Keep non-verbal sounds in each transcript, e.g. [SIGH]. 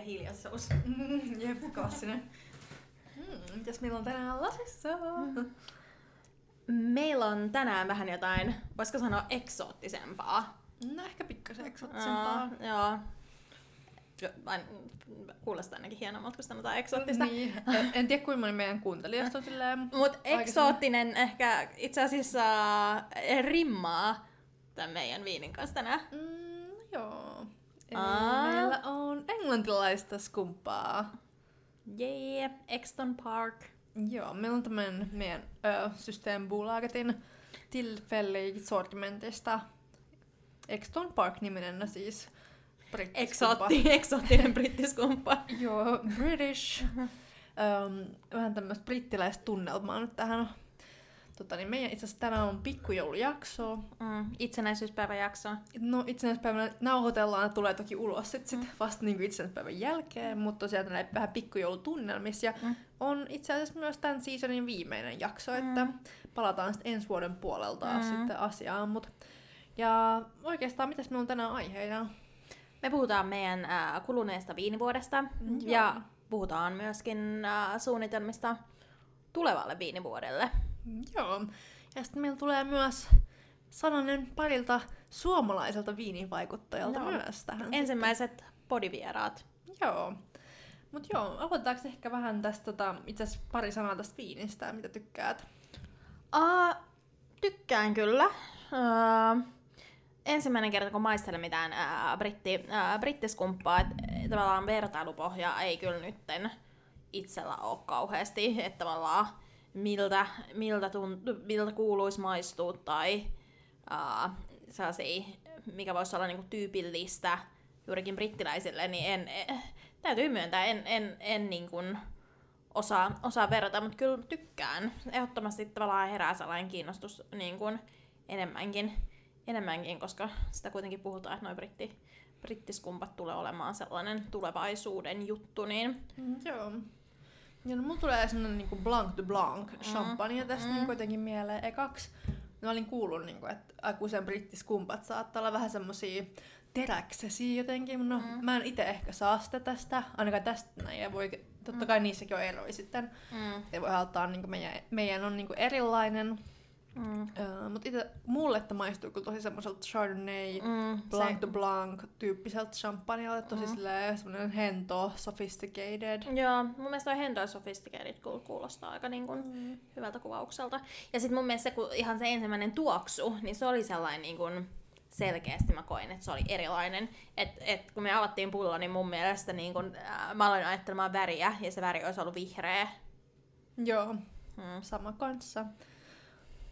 pitkä hiljaisuus. Mm, jep, klassinen. Mm, mitäs meillä on tänään lasissa? Meillä on tänään vähän jotain, voisiko sanoa eksoottisempaa. No ehkä pikkasen eksoottisempaa. Aa, joo. Jo- Vain, kuulostaa ainakin hienommalta, kun sanotaan eksoottista. Niin. En, en tiedä kuinka moni meidän kuuntelijasta on silleen... Mutta eksoottinen ehkä itse asiassa eh, rimmaa tämän meidän viinin kanssa tänään. Mm, joo. Meillä on englantilaista skumppaa. Jee, Exton Park. Joo, meillä on tämmönen meidän ö, Systembolagetin tillfällig sortimentista Exton Park-niminen siis. Eksootti, eksoottinen brittiskumppa. Joo, British. um, vähän tämmöistä brittiläistä tunnelmaa nyt tähän. Tota, niin meidän itse asiassa tänään on pikkujoulujakso. Mm, itsenäisyyspäiväjakso. No itsenäispäivänä nauhoitellaan, tulee toki ulos sit, sit vasta niin itsenäispäivän jälkeen, mutta tosiaan tällä vähän pikkujoulutunnelmissa. Ja Mm. on itse asiassa myös tämän seasonin viimeinen jakso, että palataan sitten ensi vuoden puolelta Mm. sitten asiaan. Mut. Ja oikeastaan, mitäs meillä on tänään aiheina? Me puhutaan meidän äh, kuluneesta viinivuodesta Mm, ja puhutaan myöskin äh, suunnitelmista tulevalle viinivuodelle. Joo. Ja sitten meillä tulee myös sananen parilta suomalaiselta viinivaikuttajalta Joo. myös tähän. Ensimmäiset podivieraat. Joo. Mut joo, aloitetaanko ehkä vähän tästä, tota, itse pari sanaa tästä viinistä, mitä tykkäät? Uh, tykkään kyllä. Uh, ensimmäinen kerta, kun maistelen mitään uh, britti, uh, brittiskumppaa, että tavallaan vertailupohja ei kyllä nytten itsellä ole kauheasti, että tavallaan miltä, miltä, tuntu, miltä kuuluisi maistua tai uh, sellaisia, mikä voisi olla niinku tyypillistä juurikin brittiläisille, niin en, eh, täytyy myöntää, en, en, en niin kuin osaa, osaa verrata, mutta kyllä tykkään. Ehdottomasti tavallaan herää sellainen kiinnostus niin kuin enemmänkin, enemmänkin, koska sitä kuitenkin puhutaan, että noin britti, brittiskumpat tulee olemaan sellainen tulevaisuuden juttu, niin Mm, joo. Ja no, mulla tulee sellainen niinku Blanc de Blanc champagne tästä Mm. mm. niinku jotenkin mieleen ekaksi. Mä olin kuullut, niinku, että aika usein brittiskumpat saattaa olla vähän semmosia teräksesiä jotenkin, no Mm. mm. mä en itse ehkä saa sitä tästä, ainakaan tästä näin, ja voi, totta kai niissäkin on eroja sitten. mm, Ja voi ottaa, niinku meidän, meidän on niinku erilainen, mm, uh, mutta itse mulle tämä maistuu kyllä tosi semmoiselta Chardonnay, mm, Blanc se- de Blanc tyyppiseltä champagnealta, tosi Mm. mm. semmoinen hento, sophisticated. Joo, mun mielestä toi Hendo Sophisticated kuul- kuulostaa aika niin kuin Mm. hyvältä kuvaukselta. Ja sitten mun mielestä se, kun ihan se ensimmäinen tuoksu, niin se oli sellainen niin kuin selkeästi mä koin, että se oli erilainen. Et, et kun me avattiin pullo, niin mun mielestä niin kun, äh, mä aloin ajattelemaan väriä, ja se väri olisi ollut vihreä. Joo, Hmm. sama kanssa.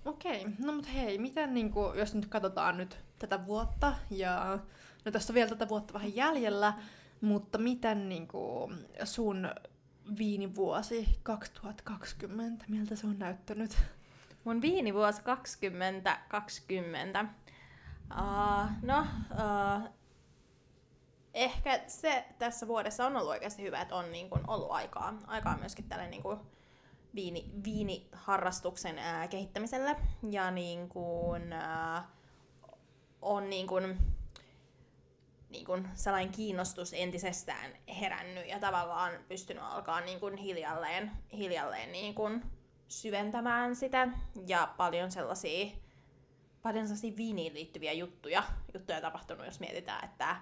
Okei, no mut hei, miten niinku, jos nyt katsotaan nyt tätä vuotta, ja no tässä on vielä tätä vuotta vähän jäljellä, mutta miten niinku sun viinivuosi 2020, miltä se on näyttänyt? Mun viinivuosi 2020. Uh, no, uh, ehkä se tässä vuodessa on ollut oikeasti hyvä, että on niin kun ollut aikaa, aikaa myöskin tälle niin kun viini, viiniharrastuksen ää, kehittämiselle. Ja niin kun, ää, on niin kun, niin kun sellainen kiinnostus entisestään herännyt ja tavallaan pystynyt alkaa niin kun hiljalleen, hiljalleen niin kun syventämään sitä. Ja paljon sellaisia, paljon sellaisia viiniin liittyviä juttuja, juttuja tapahtunut, jos mietitään, että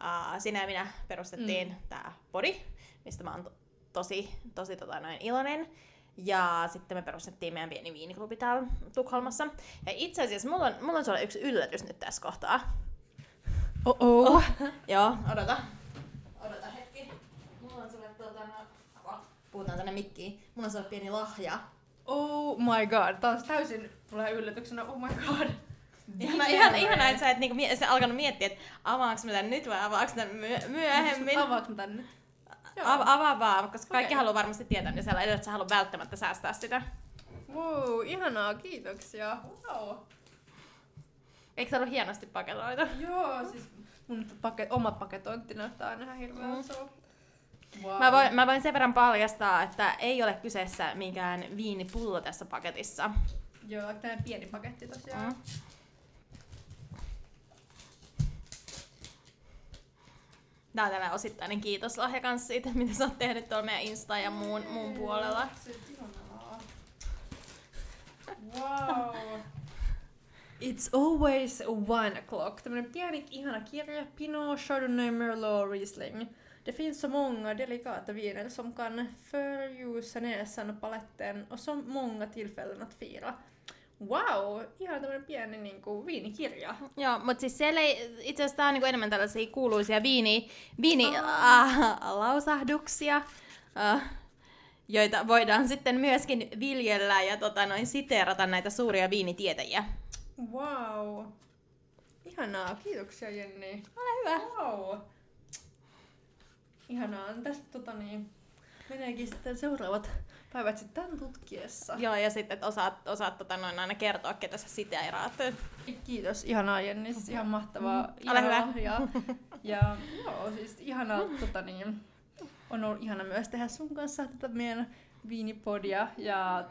ää, sinä ja minä perustettiin mm. tämä podi, mistä mä oon to- tosi, tosi tota, noin iloinen. Ja sitten me perustettiin meidän pieni viiniklubi täällä Tukholmassa. Ja itse asiassa mulla on, mulla on sulle yksi yllätys nyt tässä kohtaa. Oh, oh. Joo, odota. Odota hetki. Mulla on sulle tuota, no, puhutaan tänne mikkiin. Mulla on sulle pieni lahja. oh my god, taas täysin tulee yllätyksenä, oh my god. Ihana, ihana, ihana että sä et niinku, sä alkanut miettiä, että avaanko mä tän nyt vai avaanko tän myö- myöhemmin. Avaatko mä Av- avaa vaan, koska kaikki Okei. haluaa varmasti tietää, niin siellä edelleen sä haluat välttämättä säästää sitä. Wow, ihanaa, kiitoksia. Wow. Eikö se ollut hienosti paketoitu? Joo, siis mun paket, oma paketointi näyttää aina ihan Mm. hirveältä. Wow. Mä voin, mä voin sen verran paljastaa, että ei ole kyseessä mikään viinipullo tässä paketissa. Joo, tää pieni paketti tosiaan. Mm. Tää on tällainen osittainen kiitoslahja kanssa siitä, [LAUGHS] mitä sä oot tehnyt tuolla meidän Insta ja muun, muun puolella. Wow. It's always one o'clock. Tämmönen pieni ihana kirja. Pinot, Chardonnay, Merlot, Riesling. Det finns så många delikata viner som kan förljusa näsan och paletten och så många tillfällen att fira. Wow! Ihan tämmönen pieni niinku viinikirja. [LAUGHS] Joo, mutta siis siellä ei, itse asiassa tää on niinku enemmän tällaisia kuuluisia viini, viini Ah. [LAUGHS] äh, lausahduksia, äh, joita voidaan sitten myöskin viljellä ja tota, noin siteerata näitä suuria viinitietäjiä. Wow! Ihanaa, kiitoksia Jenni. Ole hyvä. Wow! Ihanaa. Tästä tota niin, meneekin sitten seuraavat päivät sitten tämän tutkiessa. Joo, ja sitten et osaat, osaat tota, noin aina kertoa, ketä sä siteeraat. Kiitos, ihanaa Jenni, siis ihan mahtavaa. Mm, ole hyvä. Ja, ja joo, siis ihanaa, tota niin, on ollut ihana myös tehdä sun kanssa tätä meidän viinipodia. Ja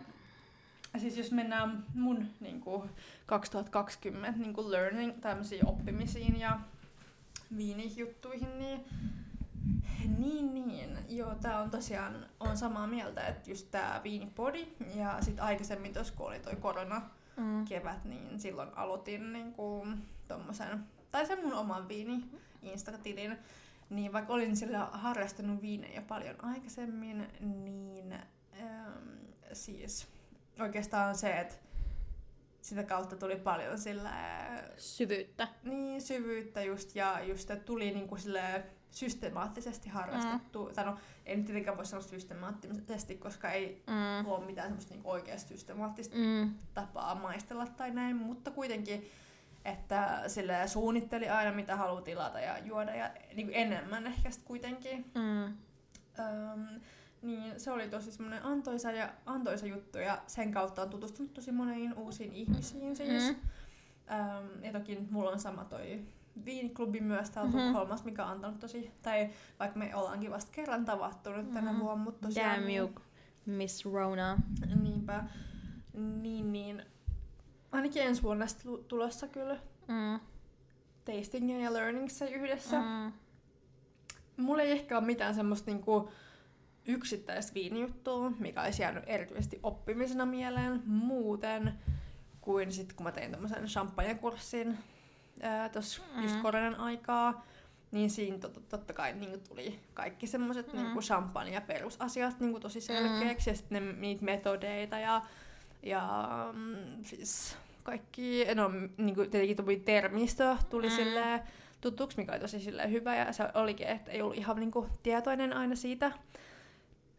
siis jos mennään mun niin kuin 2020 niin kuin learning, tämmöisiin oppimisiin ja viinijuttuihin, niin niin, niin. Joo, tää on tosiaan, on samaa mieltä, että just tää viinipodi ja sit aikaisemmin tuossa kun oli toi korona, Mm. kevät, niin silloin aloitin niinku tommosen, tai sen mun oman viini Insta-tilin, niin vaikka olin sillä harrastanut viinejä paljon aikaisemmin, niin ähm, siis oikeastaan se, että sitä kautta tuli paljon sillä Syvyyttä. niin syvyyttä just ja just, että tuli niinku sille systemaattisesti harrastettu. Mm. Tai no, ei nyt tietenkään voi sanoa systemaattisesti, koska ei Mm. ole mitään semmoista niinku oikeasti systemaattista Mm. tapaa maistella tai näin, mutta kuitenkin, että sille suunnitteli aina mitä haluaa tilata ja juoda ja niin kuin enemmän ehkä sit kuitenkin. Mm. Öm, niin se oli tosi semmoinen antoisa ja antoisa juttu ja sen kautta on tutustunut tosi moniin uusiin ihmisiin siis. Mm. Öm, ja toki mulla on sama toi viiniklubi myös täällä Mhm. mm-hmm. Tukholmassa, mikä on antanut tosi, tai vaikka me ollaankin vasta kerran tavattu nyt tänä Mhm. vuonna, mutta tosiaan... Damn you, Miss Rona. Niinpä. Niin, niin. Ainakin ensi vuonna tulossa kyllä Mm. tastingia ja learningsia yhdessä. Mm. Mulla ei ehkä ole mitään semmoista niinku yksittäistä viinijuttua, mikä olisi jäänyt erityisesti oppimisena mieleen muuten kuin sit kun mä tein tämmöisen champagne-kurssin tuossa mm. just koronan aikaa, niin siinä tot, totta kai niin tuli kaikki semmoiset Mm. niin champagne ja perusasiat niin tosi selkeäksi, mm. ja sitten ne, niitä metodeita ja, ja mm, siis kaikki, no niin kuin tietenkin tuli termistö tuli mm. silleen tutuksi, mikä oli tosi silleen hyvä, ja se olikin, että ei ollut ihan niin kuin, tietoinen aina siitä,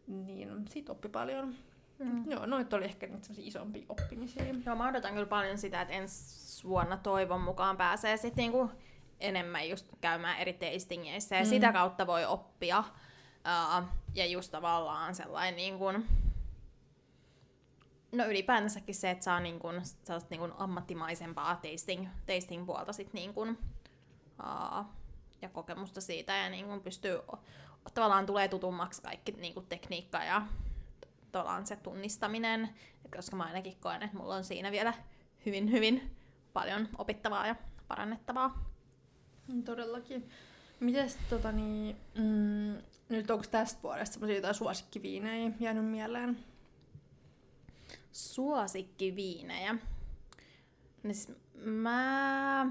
niin siitä oppi paljon. Mm. Joo, noit oli ehkä semmosia isompia oppimisia. Joo, mä odotan kyllä paljon sitä, että ensi vuonna toivon mukaan pääsee sitten niinku enemmän just käymään eri tastingeissa ja Mm. sitä kautta voi oppia. Uh, ja just tavallaan sellainen niin kuin, no ylipäätänsäkin se, että saa niin kuin, sellaista niin kuin ammattimaisempaa tasting, tasting puolta sit niin kuin, uh, ja kokemusta siitä ja niin kuin pystyy, tavallaan tulee tutummaksi kaikki niin kuin tekniikka ja tavallaan se tunnistaminen, koska mä ainakin koen, että mulla on siinä vielä hyvin, hyvin paljon opittavaa ja parannettavaa. Todellakin. Mites tota niin, mm, nyt onko tästä vuodesta semmoisia jotain suosikkiviinejä jäänyt mieleen? Suosikkiviinejä. Siis mä...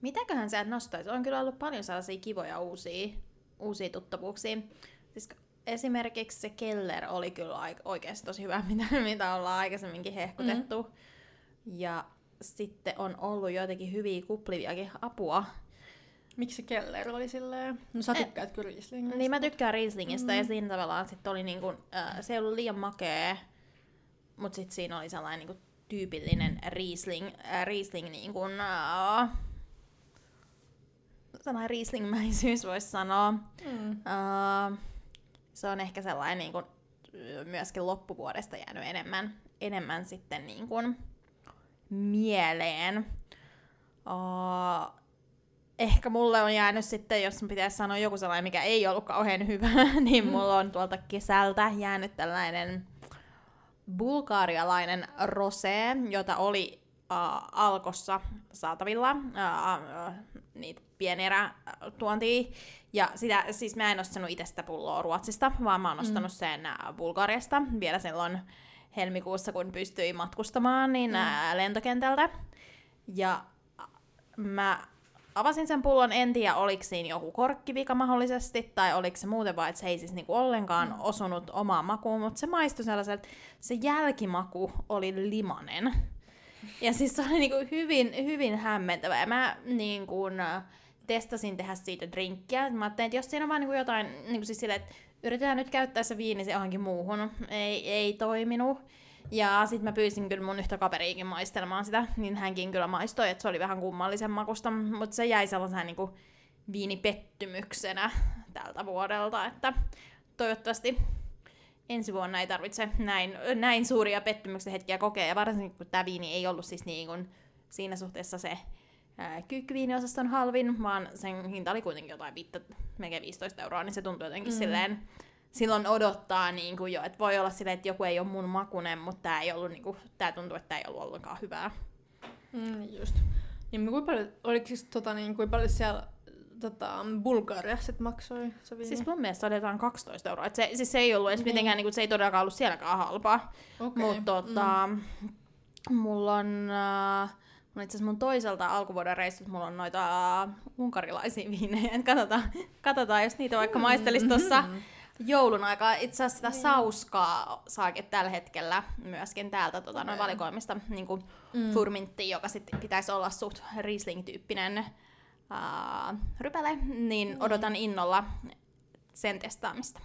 Mitäköhän sä et nostaisi? On kyllä ollut paljon sellaisia kivoja uusia, uusia tuttavuuksia. Siis esimerkiksi se Keller oli kyllä oikeasti tosi hyvä, [LAUGHS] mitä, mitä ollaan aikaisemminkin hehkutettu. Mm. Ja sitten on ollut jotenkin hyviä kupliviakin apua. Miksi se Keller oli silleen? No sä Eh, tykkäät kyllä Rieslingistä. Niin mä tykkään Rieslingistä mm. ja Mm. siinä tavallaan sit oli niinku, äh, se ei ollut liian makee, mutta sitten siinä oli sellainen niinku tyypillinen Riesling, äh, Riesling niinku, äh, sellainen Riesling-mäisyys voisi sanoa. Mm. Uh, se on ehkä sellainen niin kuin, myöskin loppuvuodesta jäänyt enemmän, enemmän sitten niin kuin, mieleen. Uh, ehkä mulle on jäänyt sitten, jos pitäisi sanoa joku sellainen, mikä ei ollut kauhean hyvä, [LAUGHS] niin mulla on tuolta kesältä jäänyt tällainen bulgaarialainen rosé, jota oli uh, Alkossa saatavilla. Uh, uh, niitä pieni erä äh, tuontia. Ja sitä, siis mä en ostanut itse sitä pulloa Ruotsista, vaan mä oon ostanut mm. sen äh, Bulgariasta vielä silloin helmikuussa, kun pystyin matkustamaan niin mm. ää, lentokentältä. Ja mä avasin sen pullon, en tiedä oliko siinä joku korkkivika mahdollisesti, tai oliko se muuten vaan, että se ei siis niinku ollenkaan mm. osunut omaan makuun, mutta se maistui sellaiselta, se jälkimaku oli limanen. Ja siis se oli niinku hyvin, hyvin hämmentävä. Ja mä niin kun, testasin tehdä siitä drinkkiä. Mä ajattelin, että jos siinä on vaan niinku jotain, niinku siis sille, että yritetään nyt käyttää se viini se johonkin muuhun. Ei, ei toiminut. Ja sitten mä pyysin kyllä mun yhtä kaveriikin maistelemaan sitä, niin hänkin kyllä maistoi, että se oli vähän kummallisen makusta, mutta se jäi sellaisen niin viinipettymyksenä tältä vuodelta, että toivottavasti ensi vuonna ei tarvitse näin, näin suuria pettymyksen hetkiä kokea, ja varsinkin kun tämä viini ei ollut siis niin kuin siinä suhteessa se kyykkyviiniosaston halvin, vaan sen hinta oli kuitenkin jotain viittä, melkein 15 euroa, niin se tuntui jotenkin mm. silleen, silloin odottaa niin kuin jo, että voi olla silleen, että joku ei ole mun makunen, mutta tämä ei ollut, niin kuin, tää tuntuu, että tämä ei ollut ollenkaan hyvää. Mm, just. Niin kuinka paljon, oliko siis tota, niin, kuinka paljon siellä tota, Bulgariassa maksoi se viini? Siis mun mielestä oli jotain 12 euroa. Et se, siis se ei ollut edes niin. mitenkään, niin kuin, se ei todellakaan ollut sielläkään halpaa. Okay. Mutta tota, mm. mulla on... Äh, Mun itse mun toiselta alkuvuoden reissut mulla on noita uh, unkarilaisia viinejä. Katsotaan, katsotaan, jos niitä vaikka maistelisi tuossa [LAUGHS] joulun aikaa. Itse asiassa sitä niin. sauskaa saakin tällä hetkellä myöskin täältä tota, okay. noin valikoimista niin kuin mm. furmintti, joka sit pitäisi olla suht Riesling-tyyppinen uh, rypäle, niin mm. odotan innolla sen testaamista.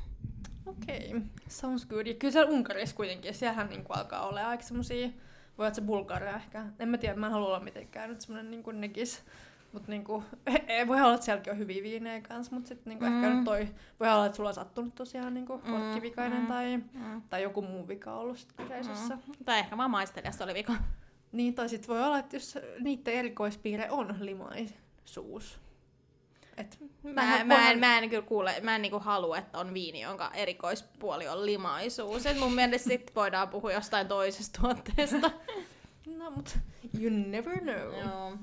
Okei, okay. sounds good. Ja kyllä siellä Unkarissa kuitenkin, siellähän niin alkaa olla aika semmosia voi olla se Bulgaria ehkä. En mä tiedä, mä en halua olla mitenkään nyt semmonen niinku negis. Mut niinku, [LAUGHS] ei, voi olla, että sielläkin on hyviä viinejä kanssa, mutta sitten niinku mm. ehkä nyt toi, voi olla, että sulla on sattunut tosiaan niinku mm. korkkivikainen mm. tai, mm. tai joku muu vika ollut sit kyseisessä. Mm. Tai ehkä vaan maistelijassa oli vika. Niin, tai sitten voi olla, että jos niiden erikoispiirre on limaisuus, et mä, mä, mä, en, mä en kyllä kuule, mä en niinku halua, että on viini, jonka erikoispuoli on limaisuus. Et mun mielestä sit voidaan puhua jostain toisesta tuotteesta. no mut you never know. Joo.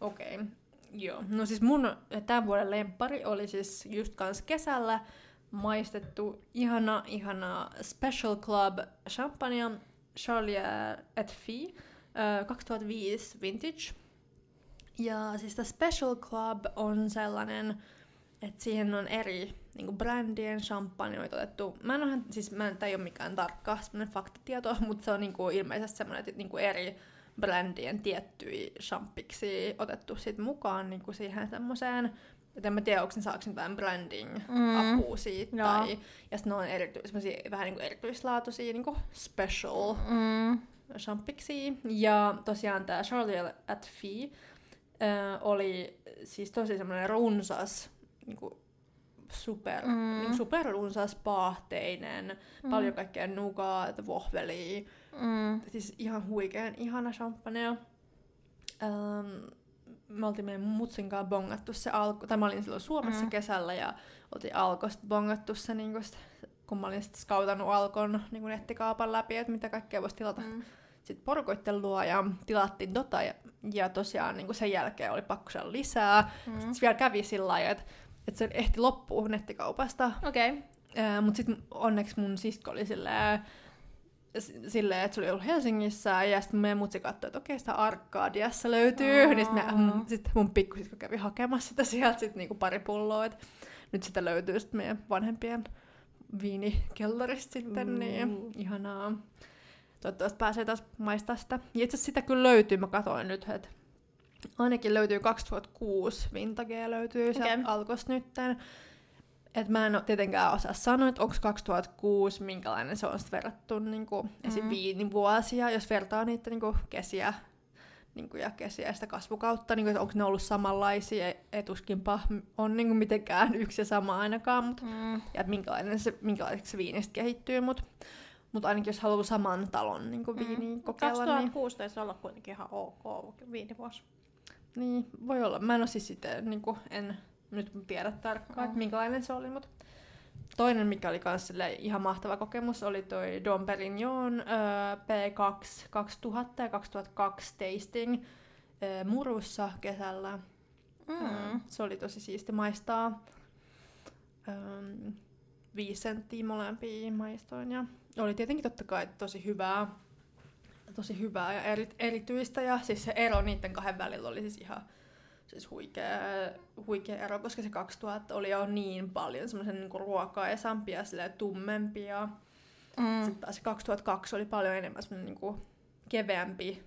Okei. Okay. Joo. No siis mun tämän vuoden lempari oli siis just kans kesällä maistettu ihana, ihana Special Club champagne Charlie et Fille 2005 vintage. Ja siis tämä Special Club on sellainen, että siihen on eri niin brändien champagneoita otettu. Mä en ole, siis mä en, tämä ei ole mikään tarkka semmoinen faktatieto, [LAUGHS] mutta se on niin kuin ilmeisesti semmoinen, että niin kuin eri brändien tiettyjä champiksi otettu sit mukaan niin kuin siihen semmoiseen et en mä tiedä, onko ne saako jotain branding-apua mm. siitä. Joo. Tai, ja sitten ne on erity, vähän niin kuin erityislaatuisia niin kuin special mm. champiksi. Ja tosiaan tämä Charlie at Fee äh, oli siis tosi semmoinen runsas, niinku super, mm. niinku super runsas paahteinen, mm. paljon kaikkea nugaat, vohvelia, mm. siis ihan huikean ihana champagne. Ähm, me oltiin meidän mutsin kanssa bongattu se alku, tai mä olin silloin Suomessa mm. kesällä ja oltiin alkosta bongattu se, niin kun, kun mä olin sitten skautannut alkon niin nettikaupan läpi, että mitä kaikkea voisi tilata. Mm sitten porukoitten luo ja tilattiin tota ja, ja tosiaan niin sen jälkeen oli pakko saada lisää. Mm. Sitten se vielä kävi sillä lailla, että, että se ehti loppua nettikaupasta. Okei. Okay. Mutta sitten onneksi mun sisko oli silleen, silleen, että se oli ollut Helsingissä, ja sitten meidän mutsi katsoi, että okei, sitä Arkadiassa löytyy, oh. niin sitten mm, sit mun pikkusisko kävi hakemassa sitä sieltä sit niinku pari pulloa, että nyt sitä löytyy sitten meidän vanhempien viinikellarista sitten, mm. niin ihanaa. Toivottavasti pääsee taas maistaa sitä. Ja itse sitä kyllä löytyy, mä katsoin nyt, että ainakin löytyy 2006 vintage löytyy okay. sieltä alkosta nytten. Et mä en tietenkään osaa sanoa, että onko 2006, minkälainen se on sitten verrattu niin kuin, mm. esim. viinivuosia, jos vertaa niitä niin kuin, kesiä niin kuin, ja kesiä ja sitä kasvukautta, niin kuin, että onko ne ollut samanlaisia, etuskinpa on niin kuin, mitenkään [LAUGHS] yksi ja sama ainakaan, mut, mm. ja minkälainen se, minkälaiseksi se viinistä kehittyy, mutta mutta ainakin jos haluaa saman talon niin viiniin mm. kokeilla. 2006 niin... olla kuitenkin ihan ok viinivuosi. Niin, voi olla. Mä en ole siis sitten, niin kuin, en nyt tiedä tarkkaan, että minkälainen se oli, mutta toinen, mikä oli myös ihan mahtava kokemus, oli toi Dom Perignon äh, P2 2000 ja 2002 tasting äh, Murussa kesällä. Mm. Se oli tosi siisti maistaa. Öm, viisi senttiä molempia maistoin ja oli tietenkin totta kai tosi hyvää, tosi hyvää ja eri, erityistä ja siis se ero niiden kahden välillä oli siis ihan siis huikea, huikea ero, koska se 2000 oli jo niin paljon semmoisen niin ruokaisampi ja tummempi ja Mm. sitten taas se 2002 oli paljon enemmän semmoinen niin kuin keveämpi.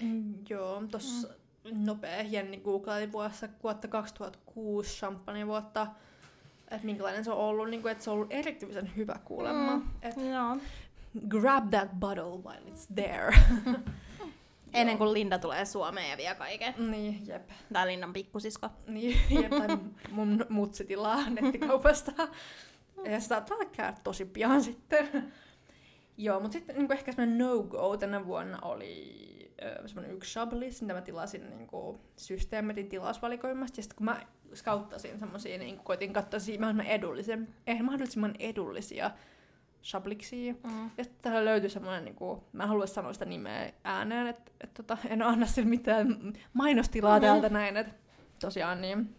Mm, joo, tossa mm. Nopea Jenni googlaili vuossa, vuotta 2006 champagne vuotta, että minkälainen se on ollut, niin kuin, että se on ollut erityisen hyvä kuulemma. Mm. Et Joo. grab that bottle while it's there. [LAUGHS] Ennen kuin Linda tulee Suomeen ja vie kaiken. niin, jep. Tai Linnan pikkusisko. Niin, jep, tai mun mutsi tilaa [LAUGHS] nettikaupasta. Ja se saattaa käydä tosi pian sitten. Joo, mutta sitten niin ehkä semmoinen no-go tänä vuonna oli semmoinen yksi Chablis, mitä mä tilasin niin kuin, systeemetin tilausvalikoimasta. Ja sitten kun mä skauttasin semmoisia, niin koitin katsoa mahdollisimman, edullisen, eh, mahdollisimman edullisia Chabliksia. Mm. Ja sitten täällä löytyi semmoinen, niin kuin, mä en halua sanoa sitä nimeä ääneen, että et, tota, en anna sille mitään mainostilaa Mhm. täältä näin, että tosiaan niin.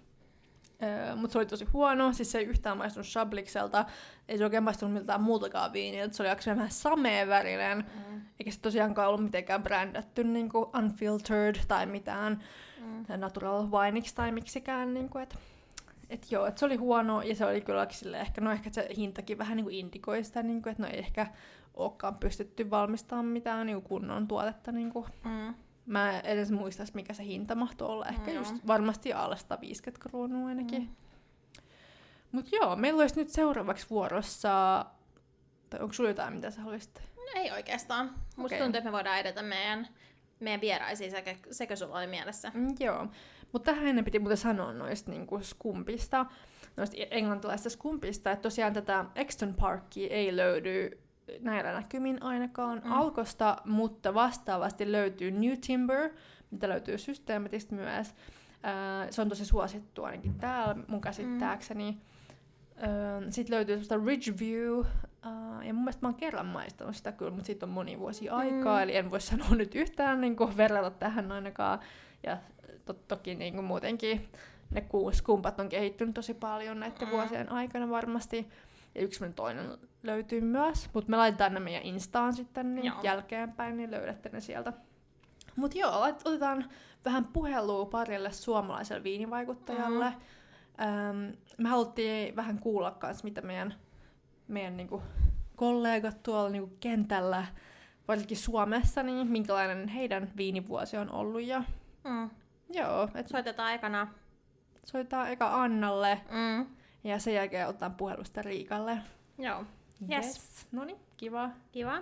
Öö, mutta se oli tosi huono, siis se ei yhtään maistunut Chablikselta, ei se oikein maistunut miltään muultakaan viiniltä, se oli aika vähän sameen värinen, Mm. eikä se tosiaankaan ollut mitenkään brändätty niin kuin unfiltered tai mitään Mm. natural wineiksi tai miksikään, niin kuin, et, et joo, et se oli huono ja se oli kyllä sille ehkä, no ehkä se hintakin vähän niin kuin indikoi sitä, niin kuin, että no ei ehkä olekaan pystytty valmistamaan mitään niin kunnon tuotetta. Niin kuin. Mm. Mä en edes muista, mikä se hinta mahtoi olla. Ehkä Mm, just joo. varmasti alle 150 kruunua ainakin. Mm. Mm. Mut joo, meillä olisi nyt seuraavaksi vuorossa... Tai onko sulla jotain, mitä sä haluaisit? No ei oikeastaan. Musta Okei. tuntuu, että me voidaan edetä meidän, meidän vieraisiin sekä, sekä sulla oli mielessä. Mm, joo. Mutta tähän ennen piti muuten sanoa noista niinku skumpista, noista englantilaisista skumpista, että tosiaan tätä Exton Parkia ei löydy näillä näkymin ainakaan Mm. mm. Alkosta, mutta vastaavasti löytyy New Timber, mitä löytyy Systeemetistä myös. Ää, se on tosi suosittu ainakin täällä mun käsittääkseni. Sitten löytyy semmoista Ridgeview, ää, ja mun mielestä mä oon kerran maistanut sitä kyllä, mutta siitä on moni vuosi aikaa, Mm. eli en voi sanoa nyt yhtään niin kuin, verrata tähän ainakaan. Ja to- toki niin kuin muutenkin ne ku- skumpat on kehittynyt tosi paljon näiden Mm. vuosien aikana varmasti. Ja yksi toinen löytyy myös, mutta me laitetaan ne meidän Instaan sitten niin Joo. jälkeenpäin, niin löydätte ne sieltä. Mut joo, otetaan vähän puhelua parille suomalaiselle viinivaikuttajalle. Mm. Ähm, me haluttiin vähän kuulla kans, mitä meidän, meidän niinku kollegat tuolla niinku kentällä, varsinkin Suomessa, niin minkälainen heidän viinivuosi on ollut. Ja Mm. joo, et Soitetaan aikana. soitetaan eka Annalle Mm. ja sen jälkeen otetaan puhelusta Riikalle. Joo, Yes. No niin, kiva. kiva.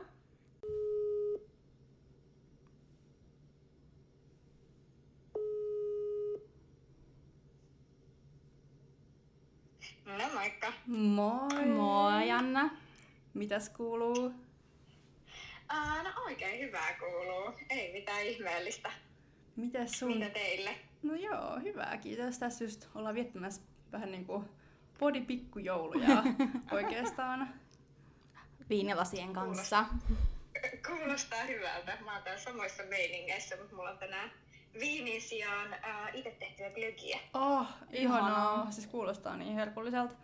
No moikka. Moi! Moi Anna. Mitäs kuuluu? Aa, no oikein hyvää kuuluu. Ei mitään ihmeellistä. Mitäs sun? Mitä teille? No joo, hyvää. Kiitos. Tässä just ollaan viettämässä vähän niinku podipikkujouluja [LAUGHS] oikeastaan. Viinilasien kanssa. Kuulostaa hyvältä. Mä oon täällä samoissa meiningeissä, mutta mulla on tänään viinin sijaan ää, itse tehtyä glögiä. Oh, ihanaa. Ihanaa. Siis kuulostaa niin herkulliselta.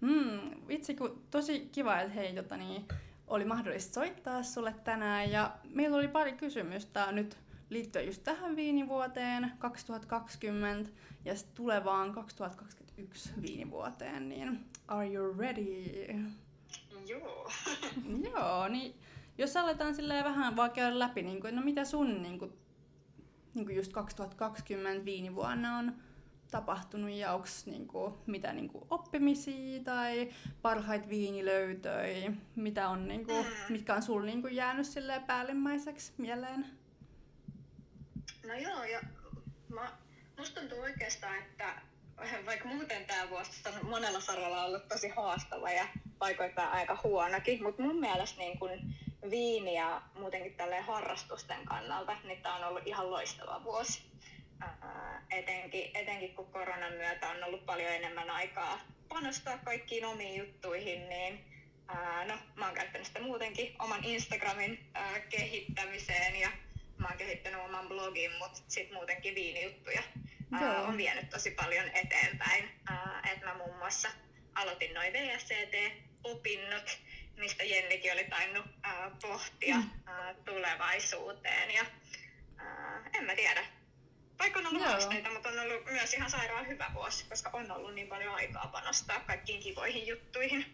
Mm, vitsi, kun tosi kiva, että hei, tota, niin, oli mahdollista soittaa sulle tänään. Ja meillä oli pari kysymystä nyt liittyen just tähän viinivuoteen 2020 ja tulevaan 2021 viinivuoteen. Niin are you ready? Joo. [LAUGHS] Joo, niin jos aletaan silleen vähän vaan käydä läpi, niin kuin, no mitä sun niin kuin, niin kuin just 2020 viinivuonna on tapahtunut ja onko niin kuin, mitä niin kuin, oppimisia tai parhaita viinilöytöjä, mitä on, niin kuin, Mm. mitkä on sulla niin kuin, jäänyt silleen päällimmäiseksi mieleen? No joo, ja mä, musta tuntuu oikeastaan, että vaikka muuten tämä vuosi on monella saralla ollut tosi haastava ja paikoittain aika huonokin, mutta mun mielestä niin kun viini ja muutenkin tälleen harrastusten kannalta, niin tämä on ollut ihan loistava vuosi. Ää, etenkin, etenkin kun koronan myötä on ollut paljon enemmän aikaa panostaa kaikkiin omiin juttuihin, niin ää, no, mä oon käyttänyt sitä muutenkin oman Instagramin ää, kehittämiseen ja mä oon kehittänyt oman blogin, mutta sitten muutenkin viinijuttuja ää, on vienyt tosi paljon eteenpäin. Että mä muun muassa aloitin noin VSCT-opinnot, mistä Jennikin oli tainnut ää, pohtia ää, tulevaisuuteen. Ja ää, en mä tiedä. Vaikka on ollut Joo. haasteita, mutta on ollut myös ihan sairaan hyvä vuosi, koska on ollut niin paljon aikaa panostaa kaikkiin kivoihin juttuihin.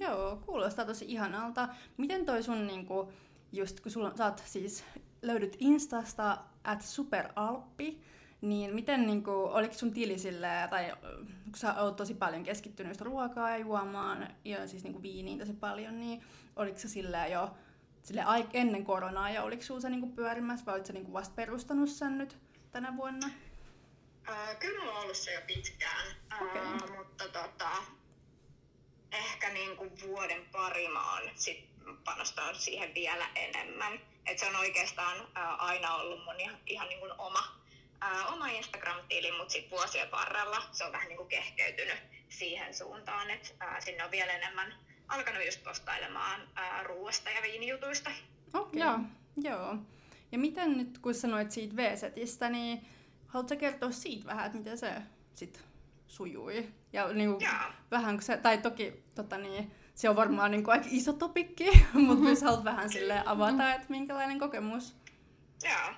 Joo, kuulostaa tosi ihanalta. Miten toi sun niinku, just kun sulla, sä oot siis löydyt Instasta at superalppi, niin miten niinku, oliko sun tili silleen, tai kun sä oot tosi paljon keskittynyt just ruokaa ja juomaan ja siis niinku viiniin tosi paljon, niin oliko se silleen jo sille ennen koronaa ja oliko sulla se niinku pyörimässä vai olit sä niinku vasta perustanut sen nyt tänä vuonna? Ää, kyllä mulla on ollut se jo pitkään, ää, Okei. mutta tota, ehkä niin kuin vuoden pari mä oon sit panostanut siihen vielä enemmän. Et se on oikeastaan ää, aina ollut mun ihan, ihan niin kuin oma, ää, oma Instagram-tili, mutta sit vuosien varrella se on vähän niin kuin kehkeytynyt siihen suuntaan, että ää, sinne on vielä enemmän alkanut just postailemaan ää, ruoasta ja viinijutuista. Okei, Joo. joo. Ja miten nyt, kun sanoit siitä V-setistä, niin haluatko kertoa siitä vähän, että miten se sit sujui? Ja niinku, Joo. vähän, kun se, tai toki tota niin, se on varmaan niinku aika iso topikki, [LAUGHS] mutta jos haluat vähän sille avata, että minkälainen kokemus. Joo.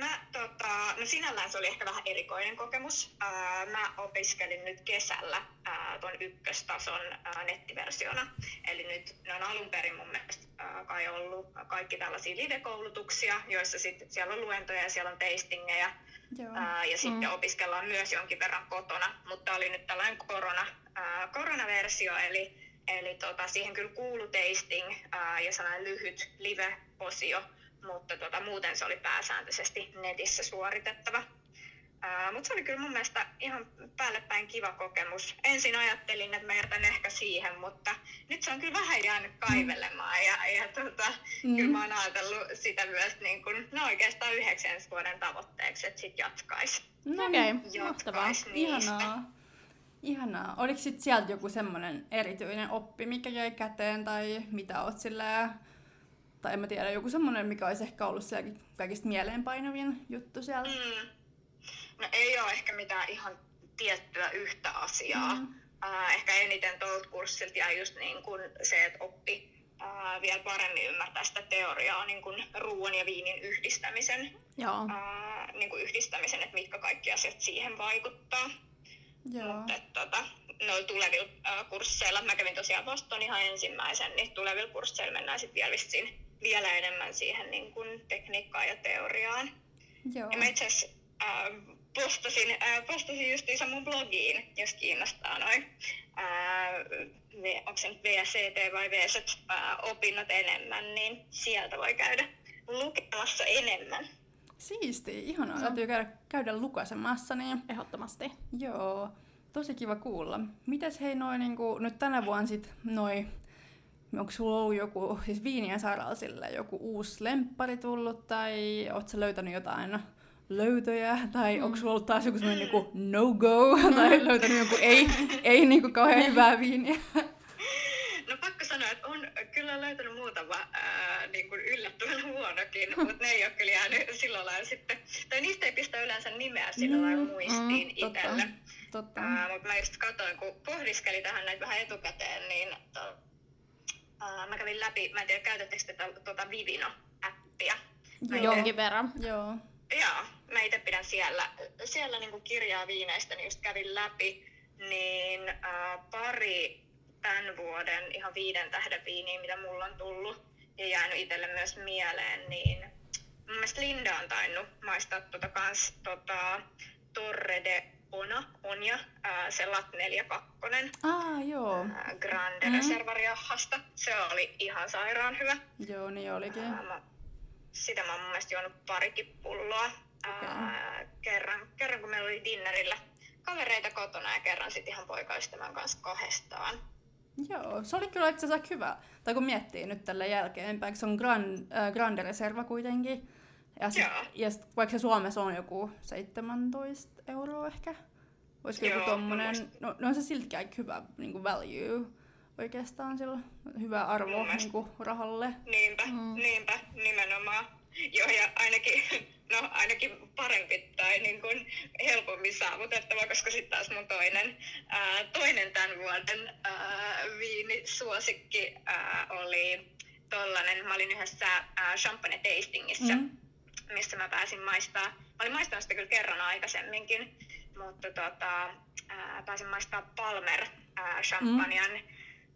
Mä, tota, no sinällään se oli ehkä vähän erikoinen kokemus. Ää, mä opiskelin nyt kesällä ää, ton ykköstason ää, nettiversiona. Eli nyt ne on alun perin mun mielestä ää, kai ollut kaikki tällaisia live-koulutuksia, joissa sit siellä on luentoja ja siellä on tastingeja. Joo. Ää, ja sitten opiskellaan myös jonkin verran kotona, mutta oli nyt tällainen korona, ää, koronaversio, eli, eli tota, siihen kyllä kuulu tasting ää, ja sellainen lyhyt live-osio, mutta tota, muuten se oli pääsääntöisesti netissä suoritettava. Mutta se oli kyllä mun mielestä ihan päällepäin kiva kokemus. Ensin ajattelin, että mä jätän ehkä siihen, mutta nyt se on kyllä vähän jäänyt kaivelemaan. Ja, ja tota, Mm. kyllä mä oon ajatellut sitä myös niin kun, no oikeastaan yhdeksän vuoden tavoitteeksi, että sit jatkais. No Okei, niin, mahtavaa. niistä. Ihanaa. Ihanaa. Oliko sit sieltä joku semmonen erityinen oppi, mikä jäi käteen, tai mitä oot sillä tai en mä tiedä, joku semmonen, mikä olisi ehkä ollut siellä kaikista mieleenpainavin juttu siellä. Mm. No ei ole ehkä mitään ihan tiettyä yhtä asiaa. Mm. Äh, ehkä eniten tuolta kurssilta jäi just niin kun se, että oppi äh, vielä paremmin ymmärtää sitä teoriaa niin kun ruoan ja viinin yhdistämisen, Joo. äh, niin kun yhdistämisen, että mitkä kaikki asiat siihen vaikuttaa. Joo. Mutta tota, noilla tulevilla äh, kursseilla, mä kävin tosiaan Boston ihan ensimmäisen, niin tulevilla kursseilla mennään sitten vielä, vissiin vielä enemmän siihen niin kun tekniikkaan ja teoriaan. Joo. Ja mä itse asiassa äh, postasin, äh, postasin justiinsa mun blogiin, jos kiinnostaa noin, äh, onko se nyt VCT vai VSET äh, opinnot enemmän, niin sieltä voi käydä lukemassa enemmän. Siisti, ihanaa. Täytyy käydä, käydä lukasemassa, niin Ehdottomasti. joo, tosi kiva kuulla. Mites hei noin niinku, nyt tänä vuonna sit noi, onko sulla ollut joku, siis viinien saralla sillä joku uusi lemppari tullut, tai oot sä löytänyt jotain löytöjä, tai mm. onko sulla ollut taas joku semmoinen niinku no-go, tai löytänyt joku ei, ei niinku kauhean hyvää viiniä? No pakko sanoa, että on kyllä löytänyt muutama ää, niin kuin yllättävän huonokin, [LAUGHS] mutta ne ei ole kyllä jäänyt sillä lailla sitten, tai niistä ei pistä yleensä nimeä sillä lailla Mm, muistiin mm, itselle. Totta. Ää, mutta mä just katsoin, kun pohdiskelin tähän näitä vähän etukäteen, niin to, ää, mä kävin läpi, mä en tiedä käytättekö te tätä tuota Vivino-appia. Mä Joo. Jonkin verran. Joo. Joo, mä itse pidän siellä, siellä niinku kirjaa viineistä, niin just kävin läpi, niin ää, pari tämän vuoden ihan viiden tähden viiniä, mitä mulla on tullut ja jäänyt itselle myös mieleen, niin mun mielestä Linda on tainnut maistaa tota kans tota Torre de Ona, Onja, ää, se Lat 42 Ah, joo. ää, Grande Mm. Reservariahasta. Se oli ihan sairaan hyvä. Joo, niin olikin. Ää, mä, sitä mä oon mun mielestä juonut parikin pulloa. Ää, kerran, kerran kun meillä oli dinnerillä kavereita kotona ja kerran sitten ihan poikaystävän kanssa kahdestaan. Joo, se oli kyllä itse asiassa hyvä. Tai kun miettii nyt tällä jälkeenpäin, se on Grand, äh, Grande Reserva kuitenkin. Ja, sit, ja sit, vaikka se Suomessa on joku 17 euroa ehkä. Olisiko joku tommonen, no, no on se siltikin aika hyvä niin kuin value oikeastaan sillä. Hyvä arvo niin kuin, rahalle. Niinpä, Mm. mm. niinpä, nimenomaan. Joo, ja ainakin, no, ainakin parempi tai niin kuin helpommin saavutettava, koska sitten taas mun toinen, ää, toinen tämän vuoden ää, viinisuosikki ää, oli tollanen, mä olin yhdessä ää, champagne tastingissa, mm. Missä mä pääsin maistaa, mä olin maistanut sitä kyllä kerran aikaisemminkin, mutta tota, ää, pääsin maistaa Palmer ää, champagnean mm.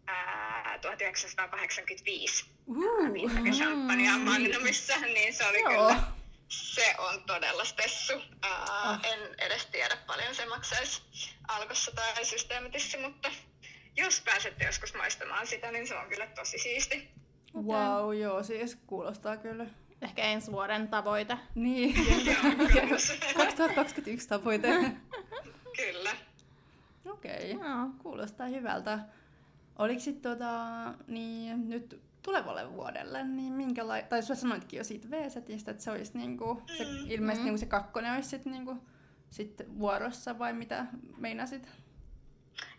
ää, 1985 uh, viittäkin champagnea Magnumissa, niin se oli Joo. kyllä, se on todella spessu. Ää, oh. En edes tiedä paljon se maksaisi alkossa tai systeemitissä, mutta jos pääsette joskus maistamaan sitä, niin se on kyllä tosi siisti. Wow, joo, siis kuulostaa kyllä. Ehkä ensi vuoden tavoite. Niin. 2021 tavoite. kyllä. Okei, okay. no, kuulostaa hyvältä. Oliko sitten tota, niin nyt tulevalle vuodelle, niin minkälaista, tai sä sanoitkin jo siitä V-setistä, että se olisi niinku, se, mm. ilmeisesti mm. niinku se kakkonen olisi sitten niinku, sit vuorossa, vai mitä meinasit?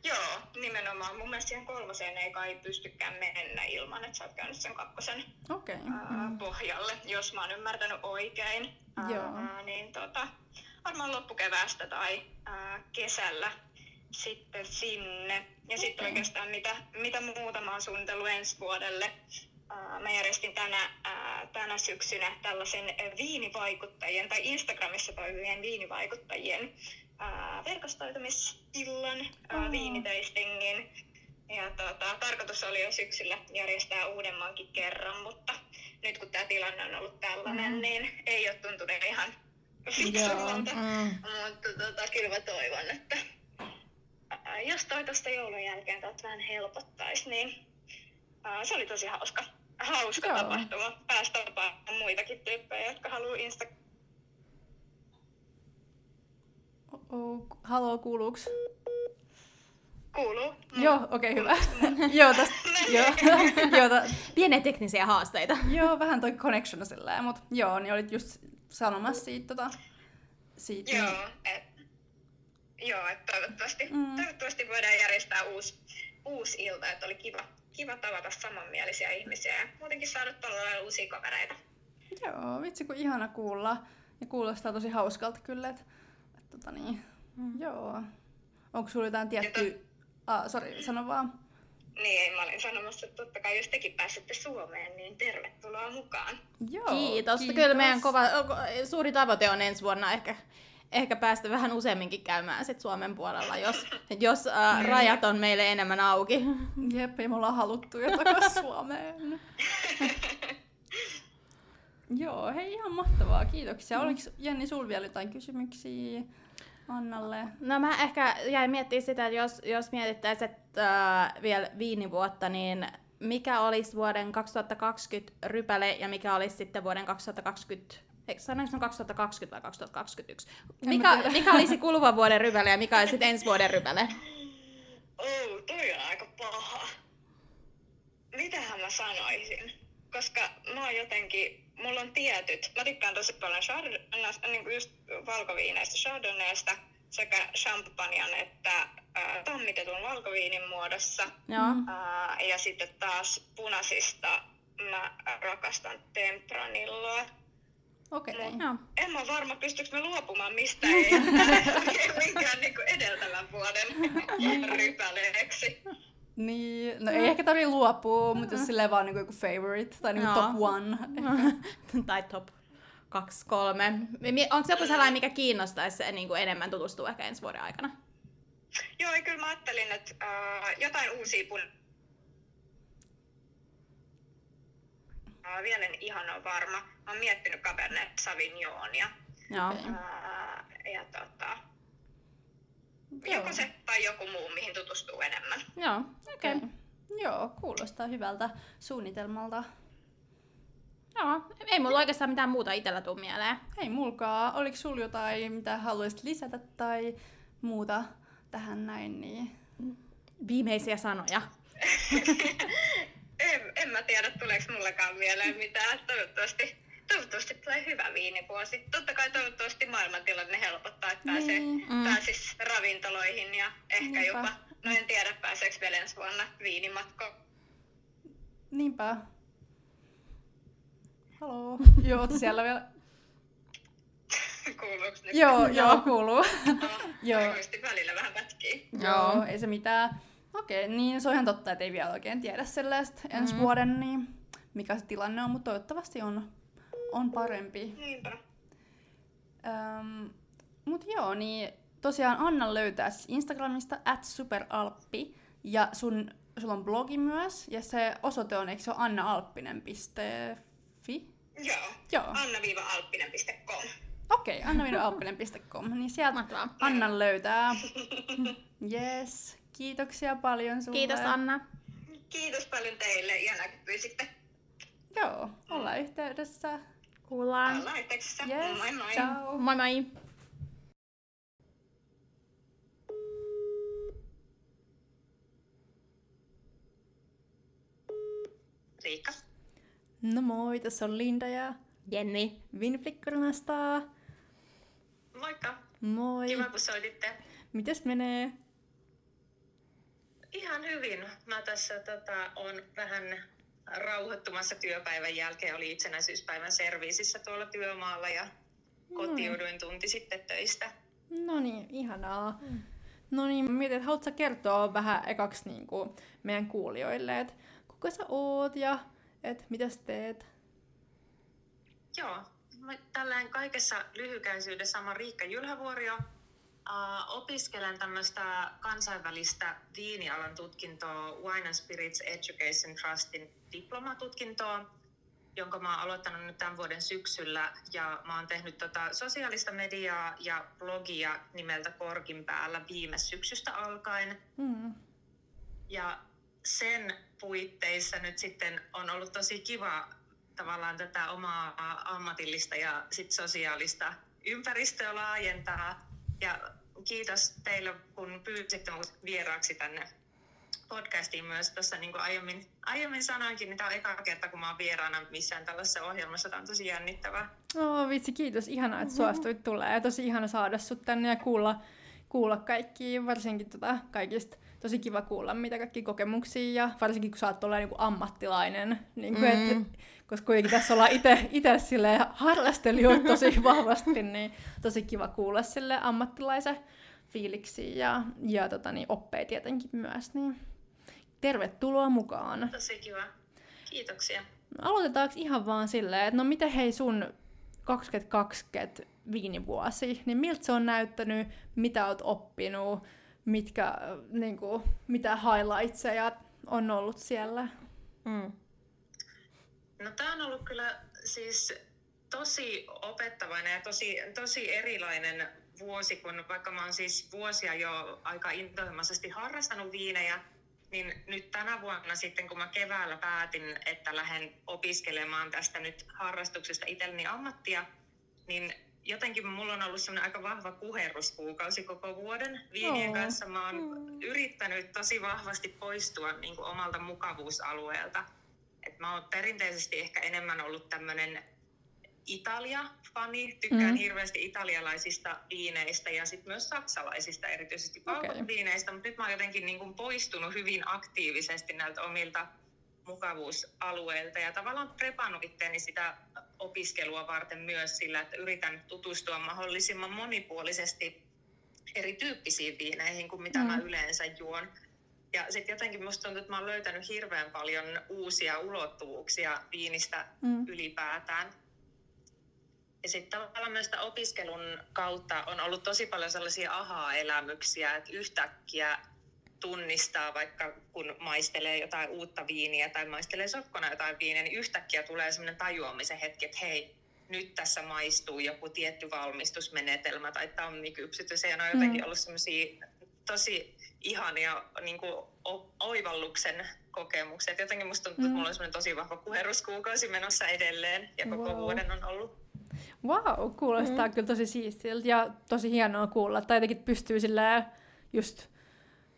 Joo, nimenomaan. Mun mielestä siihen kolmoseen ei kai pystykään mennä ilman, että sä oot käynyt sen kakkosen okay. ää, mm. pohjalle, jos mä oon ymmärtänyt oikein. Joo. Ää, niin tota, varmaan loppukeväästä tai ää, kesällä sitten sinne. Ja sitten okay. oikeastaan mitä, mitä muuta mä oon suunnitellut ensi vuodelle. Mä järjestin tänä, tänä syksynä tällaisen viinivaikuttajien tai Instagramissa toimivien viinivaikuttajien verkostoitumisillan, oh. viiniteistingin. Ja tota, tarkoitus oli jo syksyllä järjestää uudemmankin kerran, mutta nyt kun tämä tilanne on ollut tällainen, mm. niin ei ole tuntunut ihan fiksulta. Mm. Mutta tota, kyllä mä toivon, että jos toi tuosta joulun jälkeen tätä vähän helpottaisi, niin ää, se oli tosi hauska, hauska Joo. tapahtuma. Päästä tapaamaan muitakin tyyppejä, jotka haluaa Insta... Oh, Halo, kuuluuks? Kuuluu. Joo, okei, okay, hyvä. joo, tästä, [LAUGHS] joo, [LAUGHS] joo, ta... Pieniä teknisiä haasteita. joo, vähän toi connection silleen, mutta joo, niin olit just sanomassa siitä, tota, siitä joo, et, Joo, että toivottavasti, mm. toivottavasti voidaan järjestää uusi, uusi ilta, että oli kiva, kiva tavata samanmielisiä ihmisiä ja muutenkin saada tuolla uusia kavereita. Joo, vitsi kun ihana kuulla. Ja kuulostaa tosi hauskalta kyllä, että tota niin, mm. joo. Onko sulla jotain tiettyä... To... Ah, sori, sano vaan. Niin, mä olin sanomassa, että totta kai jos tekin pääsette Suomeen, niin tervetuloa mukaan. Joo, kiitos. kiitos. Kyllä meidän kova, suuri tavoite on ensi vuonna ehkä ehkä päästä vähän useamminkin käymään sit Suomen puolella, jos, jos äh, rajat on meille enemmän auki. Jep, ja me ollaan haluttu jo takaisin Suomeen. [LAUGHS] Joo, hei ihan mahtavaa, kiitoksia. Oliko Jenni sul vielä jotain kysymyksiä Annalle? No mä ehkä jäin miettimään sitä, että jos, jos mietittäisiin että, äh, vielä viinivuotta, niin mikä olisi vuoden 2020 rypäle ja mikä olisi sitten vuoden 2020 Eikö sanoinko 2020 vai 2021? Mikä, mikä olisi kuluvan vuoden rypäle ja mikä olisi sitten ensi vuoden rypäle? Oh, toi on aika paha. Mitähän mä sanoisin? Koska mä oon jotenkin, mulla on tietyt, mä tykkään tosi paljon chardonnaysta, niin just valkoviineistä, chardonnaysta sekä champagnean että äh, tammitetun valkoviinin muodossa. Joo. Äh, ja sitten taas punaisista mä rakastan tempranilloa. Okei. Okay. No. En mä varma, pystyykö me luopumaan mistään [LAUGHS] ei, [LAUGHS] minkään niin edeltävän vuoden [LAUGHS] rypäleeksi. Niin, no ei ehkä tarvitse luopua, mutta jos silleen vaan niinku joku favorite tai niinku top one. [LAUGHS] tai top kaksi, kolme. Onko joku sellainen, mikä kiinnostaisi niin kuin enemmän tutustua ehkä ensi vuoden aikana? Joo, kyllä mä ajattelin, että uh, jotain uusia pun- uh, vielä en ihan ole varma mä oon miettinyt Cabernet Sauvignonia. Joo. Ää, ja tota, Joo. Joko se tai joku muu, mihin tutustuu enemmän. Joo, okei. Okay. Joo, kuulostaa hyvältä suunnitelmalta. Joo, ei mulla oikeastaan mitään muuta itsellä tuu mieleen. Ei mulkaa. Oliko sulla jotain, mitä haluaisit lisätä tai muuta tähän näin? Niin... Viimeisiä sanoja. [LAUGHS] en, en mä tiedä, tuleeko mullekaan mieleen mitään. Toivottavasti toivottavasti tulee hyvä viinivuosi. Totta kai toivottavasti maailmantilanne helpottaa, että pääsee, niin. mm. pääsis ravintoloihin ja ehkä Niinpä. jopa, no en tiedä pääseekö vielä ensi vuonna viinimatko. Niinpä. Haloo. [LAUGHS] Joo, oot siellä vielä? [LAUGHS] Kuuluuko nyt? Joo, joo, kuuluu. Joo. [LAUGHS] Joo. välillä vähän pätkii. Joo, ei se mitään. Okei, niin se on ihan totta, että ei vielä oikein tiedä sellaista ensi Mm. vuoden, niin mikä se tilanne on, mutta toivottavasti on, on parempi. Niinpä. Öm, mut joo, niin tosiaan Anna löytää siis Instagramista at superalppi ja sun, sulla on blogi myös ja se osoite on, eikö se ole annaalppinen.fi? Joo. Joo, anna-alppinen.com. okei, okay, anna-alppinen.com, niin sieltä Mahtavaa. Annan löytää. [LAUGHS] Yes, kiitoksia paljon sulle. Kiitos Anna. Kiitos paljon teille. Ihanaa, kun pyysitte. Joo, ollaan yhteydessä. Kuullaan. Ollaan yhteyksissä. Yes, Moi moi. ciao. Moi moi. Riikka. No moi, tässä on Linda ja Jenni. Vinflikkurinasta. Moikka. Moi. Kiva, kun soititte. Mites menee? Ihan hyvin. Mä tässä tota, on vähän rauhoittumassa työpäivän jälkeen. Oli itsenäisyyspäivän serviisissä tuolla työmaalla ja kotiuduin tunti sitten töistä. No niin, ihanaa. No niin, mietin, että haluatko kertoa vähän ekaksi niin kuin meidän kuulijoille, että kuka sä oot ja että mitä sä teet? Joo, tällään kaikessa lyhykäisyydessä mä oon Riikka Jylhävuorio. Uh, opiskelen tämmöistä kansainvälistä viinialan tutkintoa Wine and Spirits Education Trustin diplomatutkintoa, jonka mä oon aloittanut nyt tämän vuoden syksyllä. Ja mä oon tehnyt tota sosiaalista mediaa ja blogia nimeltä Korkin päällä viime syksystä alkaen. Mm. Ja sen puitteissa nyt sitten on ollut tosi kiva tavallaan tätä omaa ammatillista ja sit sosiaalista ympäristöä laajentaa. Ja kiitos teille, kun pyysitte mut vieraaksi tänne podcastiin myös. Tuossa niin kuin aiemmin, aiemmin sanoinkin, niin tämä on eka kerta, kun mä oon vieraana missään tällaisessa ohjelmassa. Tämä on tosi jännittävää. Oh, vitsi, kiitos. Ihanaa, että suostuit tulee. Ja tosi ihana saada sut tänne ja kuulla, kuulla kaikki, varsinkin tota, kaikista. Tosi kiva kuulla, mitä kaikki kokemuksia ja varsinkin kun sä oot niin ammattilainen. Niin kuin, Mm. et, koska kuitenkin tässä ollaan ite, ite silleen harrastelijoita tosi vahvasti, niin tosi kiva kuulla sille ammattilaisen fiiliksiä ja, ja tota, niin, oppeja tietenkin myös. Niin. Tervetuloa mukaan. Tosi kiva. Kiitoksia. Aloitetaanko ihan vaan silleen, että no miten hei sun 2020 viinivuosi, niin miltä se on näyttänyt, mitä oot oppinut, mitkä, äh, niinku, mitä highlightseja on ollut siellä? Mm. No tämä on ollut kyllä siis tosi opettavainen ja tosi, tosi erilainen vuosi, kun vaikka mä oon siis vuosia jo aika intohimoisesti harrastanut viinejä, niin nyt tänä vuonna sitten kun mä keväällä päätin, että lähden opiskelemaan tästä nyt harrastuksesta itselleni ammattia, niin jotenkin mulla on ollut semmoinen aika vahva kuherruskuukausi koko vuoden viinien kanssa. Mä oon yrittänyt tosi vahvasti poistua niin kuin omalta mukavuusalueelta. Et mä oon perinteisesti ehkä enemmän ollut tämmöinen Italia-fani. Tykkään Mm. mm. hirveästi italialaisista viineistä ja sitten myös saksalaisista, erityisesti Okei. valkoviineistä. Mutta nyt mä oon jotenkin niin kuin poistunut hyvin aktiivisesti näiltä omilta mukavuusalueilta ja tavallaan prepannut itteeni sitä opiskelua varten myös sillä, että yritän tutustua mahdollisimman monipuolisesti erityyppisiin viineihin kuin mitä Mm. mm. mä yleensä juon. Ja sitten jotenkin musta tuntuu, että mä oon löytänyt hirveän paljon uusia ulottuvuuksia viinistä Mm. ylipäätään. Ja sitten tavallaan myös opiskelun kautta on ollut tosi paljon sellaisia aha-elämyksiä, että yhtäkkiä tunnistaa vaikka kun maistelee jotain uutta viiniä tai maistelee sokkona jotain viiniä, niin yhtäkkiä tulee semmoinen tajuamisen hetki, että hei, nyt tässä maistuu joku tietty valmistusmenetelmä tai tammikypsytys. Ja ne on jotenkin Mm. ollut semmoisia tosi ihania niin kuin oivalluksen kokemuksia. Et jotenkin musta tuntuu, Mm. että mulla on tosi vahva kuheruskuukausi menossa edelleen ja koko Wow. vuoden on ollut. Wow, kuulostaa mm. kyllä tosi siistiltä ja tosi hienoa kuulla. Tai jotenkin pystyy sillä just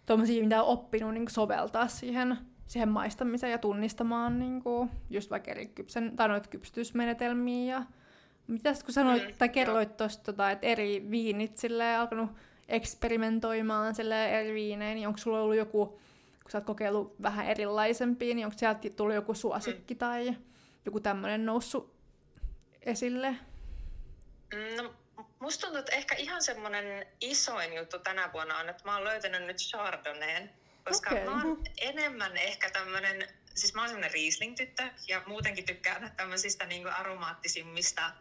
tuommoisia, mitä on oppinut, niin soveltaa siihen, siihen maistamiseen ja tunnistamaan niin kuin, just vaikka eri kypsen, tai noita kypsytysmenetelmiä. Ja mitäs kun sanoit, Mm, tai kerroit tuosta, tota, että eri viinit silleen, alkanut eksperimentoimaan eri viinejä, niin onko sulla ollut joku, kun sä oot kokeillut vähän erilaisempia, niin onko sieltä tullut joku suosikki mm. tai joku tämmöinen noussut esille? No, musta tuntuu, että ehkä ihan semmoinen isoin juttu tänä vuonna on, että mä oon löytänyt nyt Chardonnayn, koska okay. mä oon enemmän ehkä tämmönen, siis mä oon semmonen Riesling-tyttö ja muutenkin tykkään tämmöisistä niinku aromaattisimmista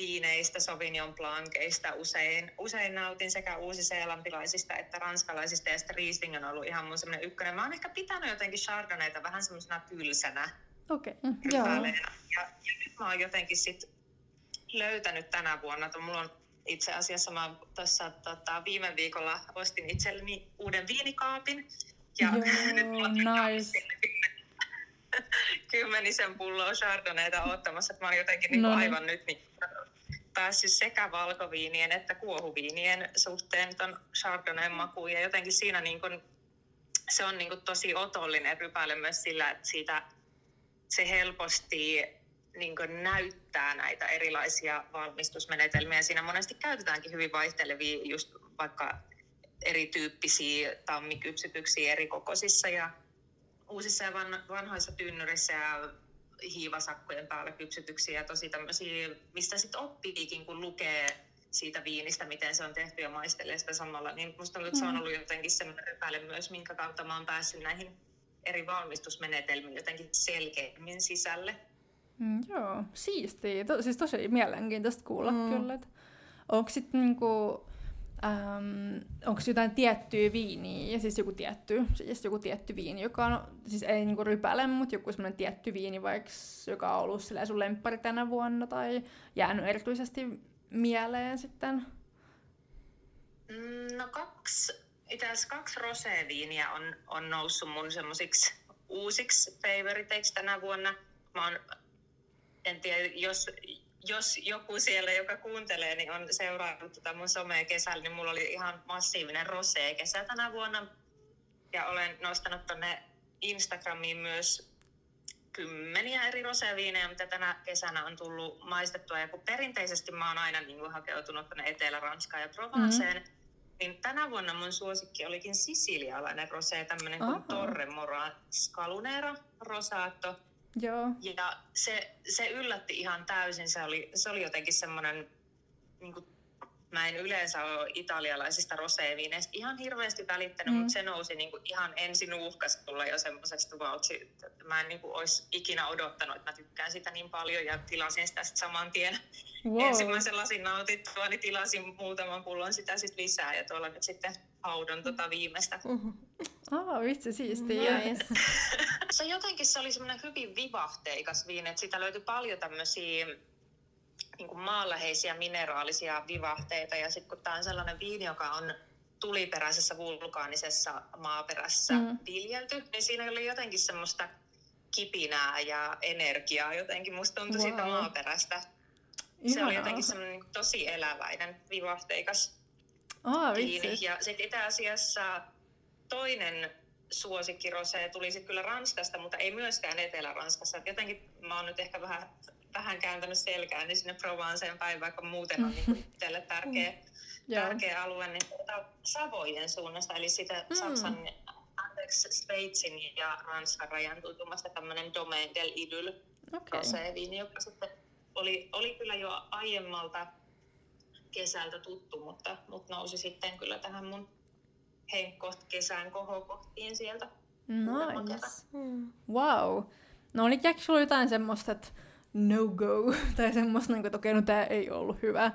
viineistä, Sauvignon Blancista usein, usein nautin sekä uusiseelantilaisista että ranskalaisista ja sitten Riesling on ollut ihan mun semmoinen ykkönen. Mä oon ehkä pitänyt jotenkin Chardonnayta vähän semmoisena tylsänä Okei, Mm, okay. joo. rypääleenä. Ja, ja nyt mä oon jotenkin sit löytänyt tänä vuonna, että mulla on itse asiassa mä tuossa tota, viime viikolla ostin itselleni uuden viinikaapin. Ja Joo, [LAUGHS] nyt mulla on nice. [LAUGHS] kymmenisen pulloa chardonnayta ottamassa, että mä oon jotenkin No niin. aivan nyt niin päässyt sekä valkoviinien että kuohuviinien suhteen ton chardonnayn makuun. Ja jotenkin siinä niin kun, se on niin kun tosi otollinen rypäile myös sillä, että siitä se helposti niin näyttää näitä erilaisia valmistusmenetelmiä. Siinä monesti käytetäänkin hyvin vaihtelevia just vaikka erityyppisiä tammikypsytyksiä eri kokoisissa ja uusissa ja van, vanhoissa tynnyrissä ja hiivasakkojen päällä kypsytyksiä ja tosi tämmöisiä, mistä sitten oppiikin, kun lukee siitä viinistä, miten se on tehty ja maistelee sitä samalla, niin musta että se on ollut jotenkin semmoinen rypäle myös, minkä kautta mä oon päässyt näihin eri valmistusmenetelmiin jotenkin selkeämmin sisälle. Mm, joo, siistiä. To, siis tosi mielenkiintoista kuulla Mm. mm. kyllä. Onko sitten niinku, äm, onko jotain tiettyä viiniä, ja siis joku tietty, siis joku tietty viini, joka on, siis ei niinku rypäle, mutta joku semmoinen tietty viini, vaikka joka on ollut sun lemppari tänä vuonna, tai jäänyt erityisesti mieleen sitten. Mm, No kaksi, itse asiassa kaksi roséviiniä on, on noussut mun semmosiksi uusiksi favoriteiksi tänä vuonna. Mä oon, en tiedä, jos, jos joku siellä, joka kuuntelee, niin on seurannut tätä mun somea kesällä, niin mulla oli ihan massiivinen rosé-kesä tänä vuonna. Ja olen nostanut tonne Instagramiin myös kymmeniä eri roséviinejä, mitä tänä kesänä on tullut maistettua. Ja kun perinteisesti mä oon aina niin kuin hakeutunut tänne Etelä-Ranskaan ja Provenceen, mm-hmm. niin tänä vuonna mun suosikki olikin sisilialainen rosé, tämmöinen kuin. Torre Mora Scalunera Rosato. Joo. Ja se, se yllätti ihan täysin. Se oli, se oli jotenkin semmoinen, niin kuin, mä en yleensä ole italialaisista roséviineistä ihan hirveästi välittänyt, Mm. mm. mutta se nousi niin kuin ihan ensin uhkasta tulla jo semmoisesta vautsi. Mä en niin kuin, olisi ikinä odottanut, että mä tykkään sitä niin paljon ja tilasin sitä sit saman tien. Wow. Ensimmäisen lasin nautittua, niin tilasin muutaman pullon sitä sitten lisää ja tuolla nyt sitten haudon tota viimeistä. Mhm. Ah, vitsi, siistiä. Nice. [LAUGHS] Se jotenkin se oli semmoinen hyvin vivahteikas viini, että siitä löytyi paljon tämmöisiä niin kuin maanläheisiä mineraalisia vivahteita. Ja sitten kun tämä on sellainen viini, joka on tuliperäisessä vulkaanisessa maaperässä Mm. viljelty, niin siinä oli jotenkin semmoista kipinää ja energiaa jotenkin. Musta tuntui wow. siitä maaperästä. Se oli Ihanaa. jotenkin semmoinen niin tosi eläväinen, vivahteikas Ah, viini. vitsi. Ja sitten itse asiassa toinen suosikki rosé tuli sitten kyllä Ranskasta, mutta ei myöskään Etelä-Ranskassa. Et jotenkin mä oon nyt ehkä vähän, vähän kääntänyt selkään niin sinne Provenceen päin, vaikka muuten on niin itselle tärkeä, Joo. tärkeä alue, niin tuota Savojen suunnasta, eli sitä Mm. Saksan, anteeksi, Sveitsin ja Ranskan rajan tuntumasta tämmöinen Domaine del Okei. roséviini, joka sitten oli, oli kyllä jo aiemmalta kesältä tuttu, mutta, mutta nousi sitten kyllä tähän mun henkkoht kesän kohokohtiin sieltä. Nice. Mm. Wow. No oli jääkö sulla jotain semmoista, että no go, [LAUGHS] tai semmoista, niin kuin, että okei, no tää ei ollut hyvä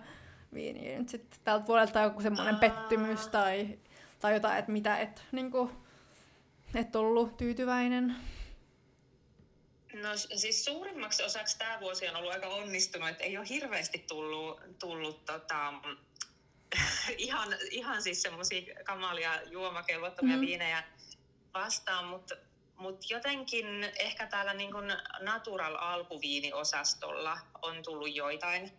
viini. Nyt sitten tältä vuodelta joku semmoinen pettymys tai, tai jotain, että mitä et, niin kuin, et ollut tyytyväinen. No siis suurimmaksi osaksi tämä vuosi on ollut aika onnistunut, että ei ole hirveästi tullut, tullut tota, ihan, ihan siis semmoisia kamalia juomakelvottomia mm. viinejä vastaan, mutta mut jotenkin ehkä täällä niin kun natural alkuviiniosastolla on tullut joitain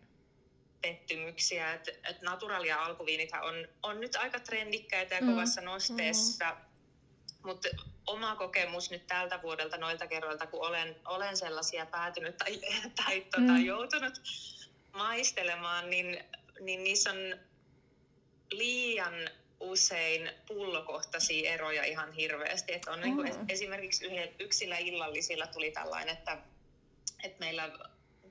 pettymyksiä. Et, et natural ja alkuviinithän on, on nyt aika trendikkäitä ja Mm. kovassa nosteessa. Mutta oma kokemus nyt tältä vuodelta noilta kerroilta, kun olen, olen sellaisia päätynyt tai, tai tota, Mm. joutunut maistelemaan, niin, niin niissä on liian usein pullokohtaisia eroja ihan hirveästi. Että on Mm. es, esimerkiksi yhden, yksillä illallisilla tuli tällainen, että, että meillä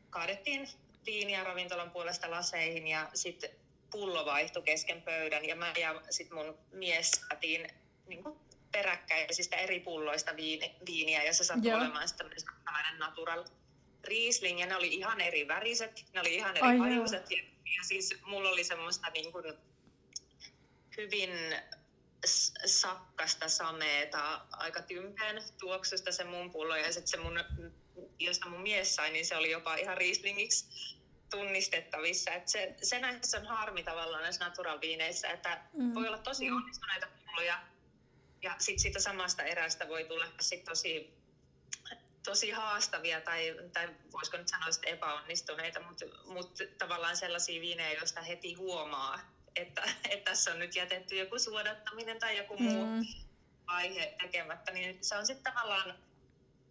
kaadettiin viiniä ravintolan puolesta laseihin ja sitten pullo vaihtui kesken pöydän ja mä ja sitten mun mies saatiin niin peräkkäisistä eri pulloista viini, viiniä ja se sattui Joo. olemaan sitten tämmöinen natural Riesling ja ne oli ihan eri väriset, ne oli ihan eri hajuiset ja, ja siis mulla oli semmoista niin kuin hyvin sakkasta sameeta, aika tympään tuoksusta se mun pullo ja sitten se mun, josta mun mies sai, niin se oli jopa ihan Rieslingiksi tunnistettavissa. Et se, se näissä on harmi tavallaan näissä natural viineissä, että Mm. voi olla tosi onnistuneita pulloja ja sitten siitä samasta erästä voi tulla sit tosi, tosi haastavia tai, tai voisiko nyt sanoa epäonnistuneita, mutta mut tavallaan sellaisia viinejä, joista heti huomaa, että, että tässä on nyt jätetty joku suodattaminen tai joku muu Mm. aihe tekemättä, niin se on sitten tavallaan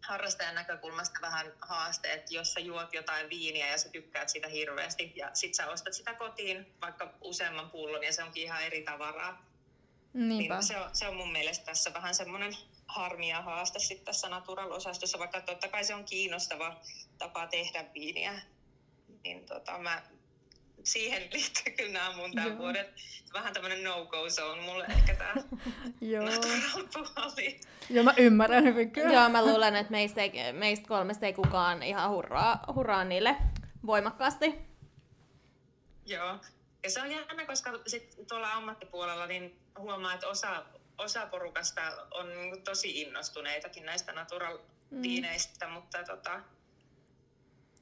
harrastajan näkökulmasta vähän haaste, että jos sä juot jotain viiniä ja sä tykkäät sitä hirveästi ja sit sä ostat sitä kotiin vaikka useamman pullon ja se onkin ihan eri tavaraa, Niinpä. niin se on, se on mun mielestä tässä vähän semmoinen harmi ja haaste sitten tässä natural-osastossa, vaikka totta kai se on kiinnostava tapa tehdä viiniä. Niin tota, mä, siihen [LAUGHS] liittyy kyllä nämä mun tämän Joo. vuoden vähän tämmöinen no-go zone mulle ehkä tämä [LAUGHS] Joo. Joo, mä ymmärrän hyvin kyllä. Joo, mä luulen, että meistä, ei, meistä kolmesta ei kukaan ihan hurraa, hurraa niille voimakkaasti. Joo. Ja se on jännä, koska sit tuolla ammattipuolella niin huomaa, että osa, osa porukasta on niinku tosi innostuneitakin näistä natural viineistä, mutta tota,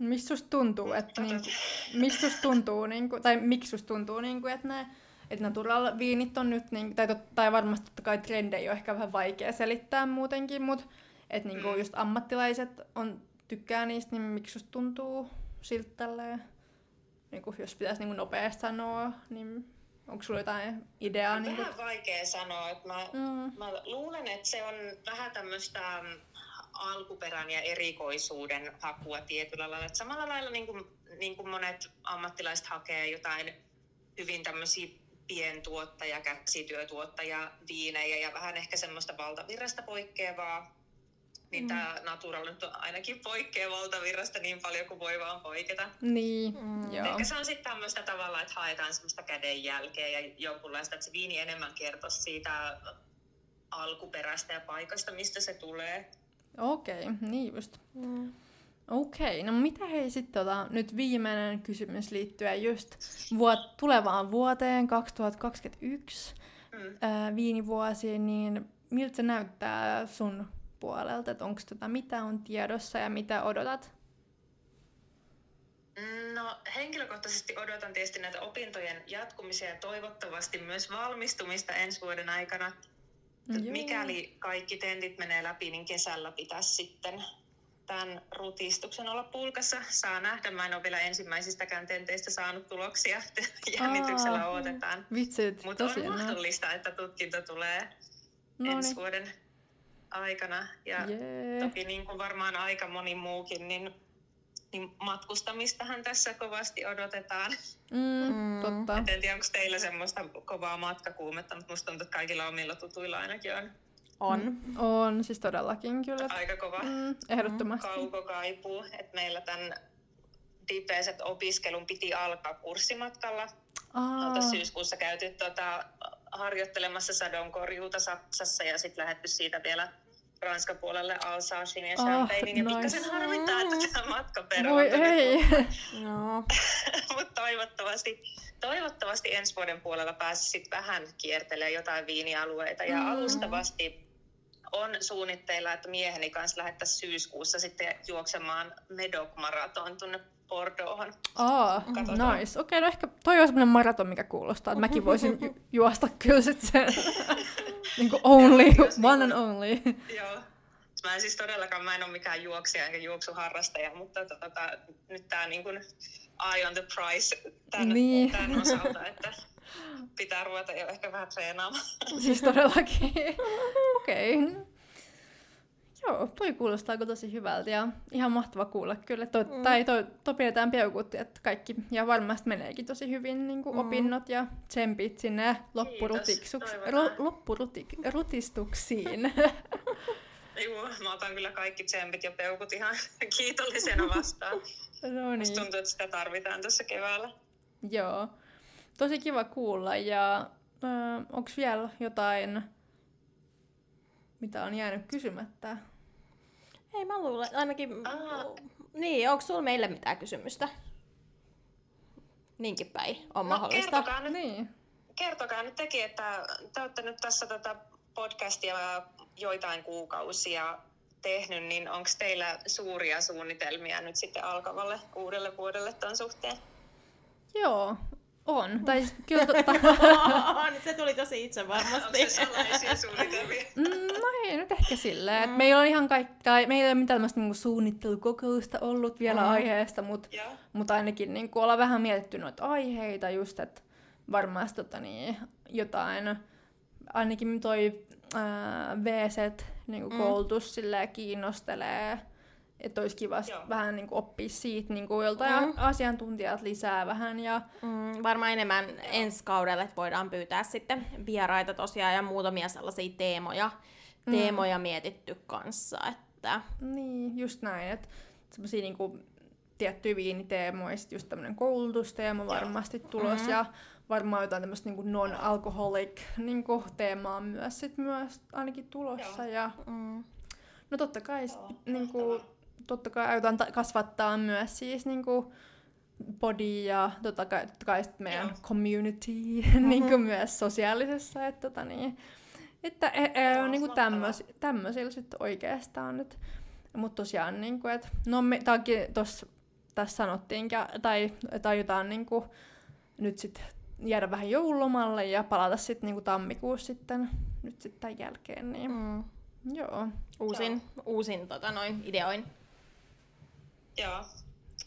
Mistä susta tuntuu, että niinku, mistä susta tuntuu, niinku, tai miksi susta tuntuu, niinku, että ne että natural viinit on nyt, niinku, tai, tot, tai varmasti totta kai trendejä on ehkä vähän vaikea selittää muutenkin, mutta että niinku, Mm. just ammattilaiset on, tykkää niistä, niin miksi susta tuntuu siltä tälleen, niinku, jos pitäisi niinku nopeasti sanoa, niin onko sulla jotain ideaa? on Niinku, vähän vaikea sanoa. Että mä, mm, mä luulen, että se on vähän tämmöistä alkuperän ja erikoisuuden hakua tietyllä lailla. Että samalla lailla niin kuin, niin kuin monet ammattilaiset hakee jotain hyvin tämmöisiä pientuottaja, käsityötuottaja, viinejä ja vähän ehkä semmoista valtavirrasta poikkeavaa. Niin mm. tämä Natural nyt on ainakin poikkeaa valtavirrasta niin paljon kuin voi vaan poiketa. niin, Mm. joo. Ehkä se on sitten tämmöistä tavalla, että haetaan semmoista kädenjälkeä ja jonkunlaista, että se viini enemmän kertoisi siitä alkuperästä ja paikasta, mistä se tulee. Okei, niin just. Mm. Okei, no mitä hei sitten tota, nyt viimeinen kysymys liittyen just vuot, tulevaan vuoteen 2021 Mm. ää, viinivuosiin, niin miltä se näyttää sun puolelta, että onko tota, mitä on tiedossa ja mitä odotat? No henkilökohtaisesti odotan tietysti näitä opintojen jatkumisia ja toivottavasti myös valmistumista ensi vuoden aikana. Joo. Mikäli kaikki tentit menee läpi, niin kesällä pitäisi sitten tämän rutistuksen olla pulkassa. Saa nähdä, mä en ole vielä ensimmäisistäkään tenteistä saanut tuloksia. [LAUGHS] Jännityksellä Aa. odotetaan. Vitsit, Mutta on mahdollista, että tutkinto tulee No ensi niin, vuoden aikana. Ja jee. toki niin kuin varmaan aika moni muukin, niin, niin matkustamistahan tässä kovasti odotetaan. Mm, Mm. totta. En tiedä, onko teillä semmoista kovaa matkakuumetta, mutta musta tuntuu, että kaikilla omilla tutuilla ainakin on On. On, siis todellakin kyllä. aika kova Mm, ehdottomasti. kaukokaipuu. Että meillä tämän dipeiset opiskelun piti alkaa kurssimatkalla. Aa, Olta syyskuussa käyty tota, harjoittelemassa sadonkorjuuta Saksassa ja sitten lähdetty siitä vielä Ranskan puolelle Alsacin ja Ah, Champagnein. Ja nice. pikkasen harmittaa, että tämä matka voi ei. [LAUGHS] No. [LAUGHS] Mutta toivottavasti, toivottavasti ensi vuoden puolella pääsisit vähän kiertelemään jotain viinialueita. Ja Mm. alustavasti on suunnitteilla, että mieheni kanssa lähettäisiin syyskuussa sitten juoksemaan Medoc-maraton tuonne Bordeauxhan. Aa, Katsotaan. nice. Okei, no ehkä toi on semmoinen maraton, mikä kuulostaa, että mäkin voisin [LAUGHS] ju- juosta kyllä sit sen. niinku only, Joo, jos one and only. [LAUGHS] Joo. Mä en siis todellakaan, mä en ole mikään juoksija enkä juoksuharrastaja, mutta tota, nyt tää niin kuin eye on the price tämän, Niin. tämän osalta, että pitää ruveta jo ehkä vähän treenaamaan. siis todellakin. [LAUGHS] Okei. Okay. Joo, toi kuulostaa tosi hyvältä ja ihan mahtava kuulla kyllä. To, mm. Tai to, to pidetään peukut, että kaikki, ja varmasti meneekin tosi hyvin niin kuin Mm. opinnot ja tsempit sinne loppurutistuksiin. Joo, [LAUGHS] [LAUGHS] mä otan kyllä kaikki tsempit ja peukut ihan [LAUGHS] kiitollisena vastaan. No Musta niin. tuntuu, että sitä tarvitaan tässä keväällä. Joo. Tosi kiva kuulla. Ja äh, onko vielä jotain, mitä on jäänyt kysymättä? Ei mä luulen, ainakin... Aa. Niin, onko sulla meille mitään kysymystä? Niinkin päin on No, mahdollista. kertokaa nyt Niin. kertokaa nyt tekin, että te olette nyt tässä tätä podcastia joitain kuukausia tehnyt, niin onko teillä suuria suunnitelmia nyt sitten alkavalle uudelle vuodelle ton suhteen? Joo, on. Tai siis kyllä totta... On, [LAUGHS] se tuli tosi Onko itsevarmasti. se salaisia suunnitelmia? Mm, No ei nyt ehkä silleen. Mm. Meillä on ihan kaikki, tai meillä ei ole mitään tämmöistä niinku suunnittelukokousta ollut vielä mm. aiheesta, mutta Joo. mut ainakin niinku ollaan vähän mietitty noita aiheita just, että varmasti tota, niin, jotain, ainakin toi ää, VC niinku Mm. silleen kiinnostelee, että olisi kiva Joo. vähän niinku oppia siitä niinku joltain Mm. mm. asiantuntijat lisää vähän ja Mm, varmaan enemmän ensi kaudelle, että voidaan pyytää sitten vieraita tosiaan ja muutamia sellaisia teemoja, Mm. teemoja mietitty kanssa, että Niin, just näin, että semmosia niinku tiettyjä viiniteemoja, sit just tämmönen koulutusteema varmasti tulos Mhm. ja varmaan jotain tämmöistä niinku non-alcoholic niinku teemaa myös sit myös ainakin tulossa ja mm, no totta kai sit, Joo, niinku, mahtavaa. Totta kai aiotaan ta- kasvattaa myös siis niinku body ja totta kai, totta kai sit meidän Joo. community [LAUGHS] niinku myös sosiaalisessa, että tota niin, että e, e, Joo, niinku tämmöis, tämmöisillä sitten oikeastaan nyt. Mutta tosiaan, niinku, että no me, tääkin tossa, tässä sanottiinkin, tai, tai jotain niinku, nyt sitten jäädä vähän joululomalle ja palata sitten niinku tammikuussa sitten, nyt sitten tämän jälkeen, niin mm, joo. uusin, uusin tota, noin ideoin. Joo.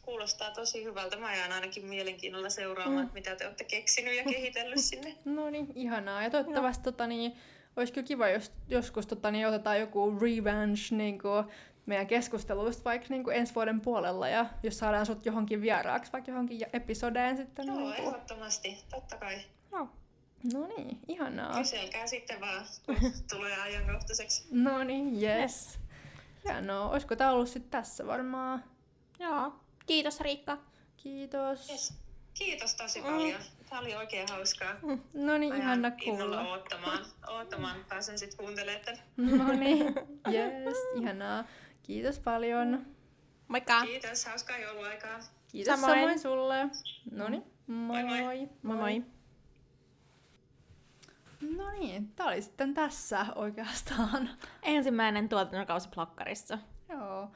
Kuulostaa tosi hyvältä. Mä jään ainakin mielenkiinnolla seuraamaan, mm. mitä te olette keksinyt ja kehitellyt [LAUGHS] sinne. No niin, ihanaa. Ja toivottavasti tota, niin, olisi kyllä kiva, jos joskus tota, niin, otetaan joku revenge niin kuin, meidän keskusteluista vaikka niin kuin ensi vuoden puolella ja jos saadaan sut johonkin vieraaksi, vaikka johonkin episodeen sitten. Joo, niin kuin. ehdottomasti. Totta kai. No niin, ihanaa. Kyselkää sitten vaan, kun [LAUGHS] tulee ajankohtaiseksi. No niin, yes. Hienoa. Olisiko tämä ollut sitten tässä varmaan? Joo. Kiitos Riikka. Kiitos. Yes. Kiitos tosi Mm. paljon. Tämä oli oikein hauskaa. No niin, Mä ihana kuulla. oottamaan, oottamaan. Pääsen sitten kuuntelemaan tämän. No niin, [LAUGHS] yes, ihanaa. Kiitos paljon. Moikka! Kiitos, hauskaa jouluaikaa. Kiitos Samoin. samoin, sulle. No niin, moi Moi moi. moi. Moi! No niin, tää oli sitten tässä oikeastaan. Ensimmäinen tuotantokausi Plokkarissa. Joo.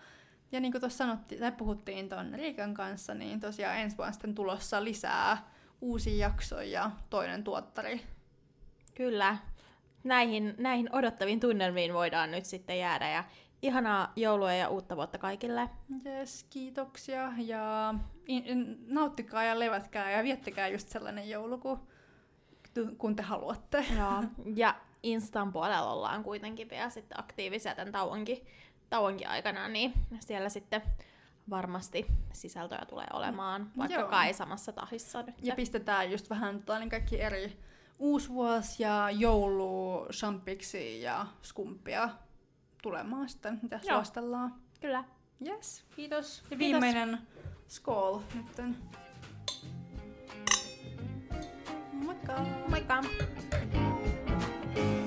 Ja niin kuin tuossa sanottiin, tai puhuttiin ton Riikan kanssa, niin tosiaan ensi vuonna sitten tulossa lisää uusia jaksoja ja toinen tuottari. Kyllä. Näihin, näihin odottaviin tunnelmiin voidaan nyt sitten jäädä ja ihanaa joulua ja uutta vuotta kaikille. Yes, kiitoksia ja in, in, nauttikaa ja levätkää ja viettäkää just sellainen joulu, kun, kun te haluatte. Joo. [LAUGHS] Ja Instan puolella ollaan kuitenkin vielä sitten aktiivisia tämän tauonkin, tauonkin aikana, niin siellä sitten varmasti sisältöä tulee olemaan, vaikka Joo. kai samassa tahissa nyt. Ja pistetään just vähän tota, niin kaikki eri uusvuosi ja joulu, champiksi ja skumppia tulemaan sitten, mitä Joo. suostellaan. Kyllä. Yes, kiitos. Ja Kiitos. viimeinen skool nytten. Moikka! Moikka!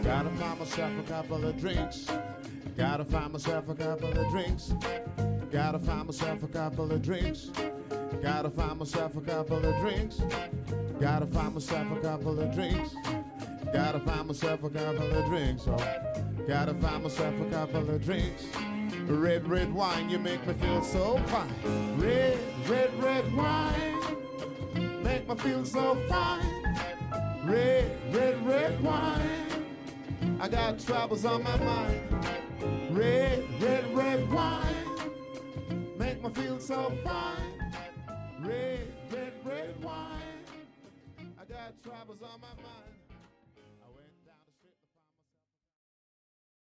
Gotta find myself a couple of drinks. Gotta find myself a couple of drinks. Gotta find myself a couple of drinks. Gotta find myself a couple of drinks. Gotta find myself a couple of drinks. Gotta find myself a couple of drinks. Oh, gotta find myself a couple of drinks. Red, red wine, you make me feel so fine. Red, red, red wine, make me feel so fine. Red, red, red wine. I got troubles on my mind. Red, red, red wine. Make me feel so fine. Red, red, red wine. I got troubles on my mind.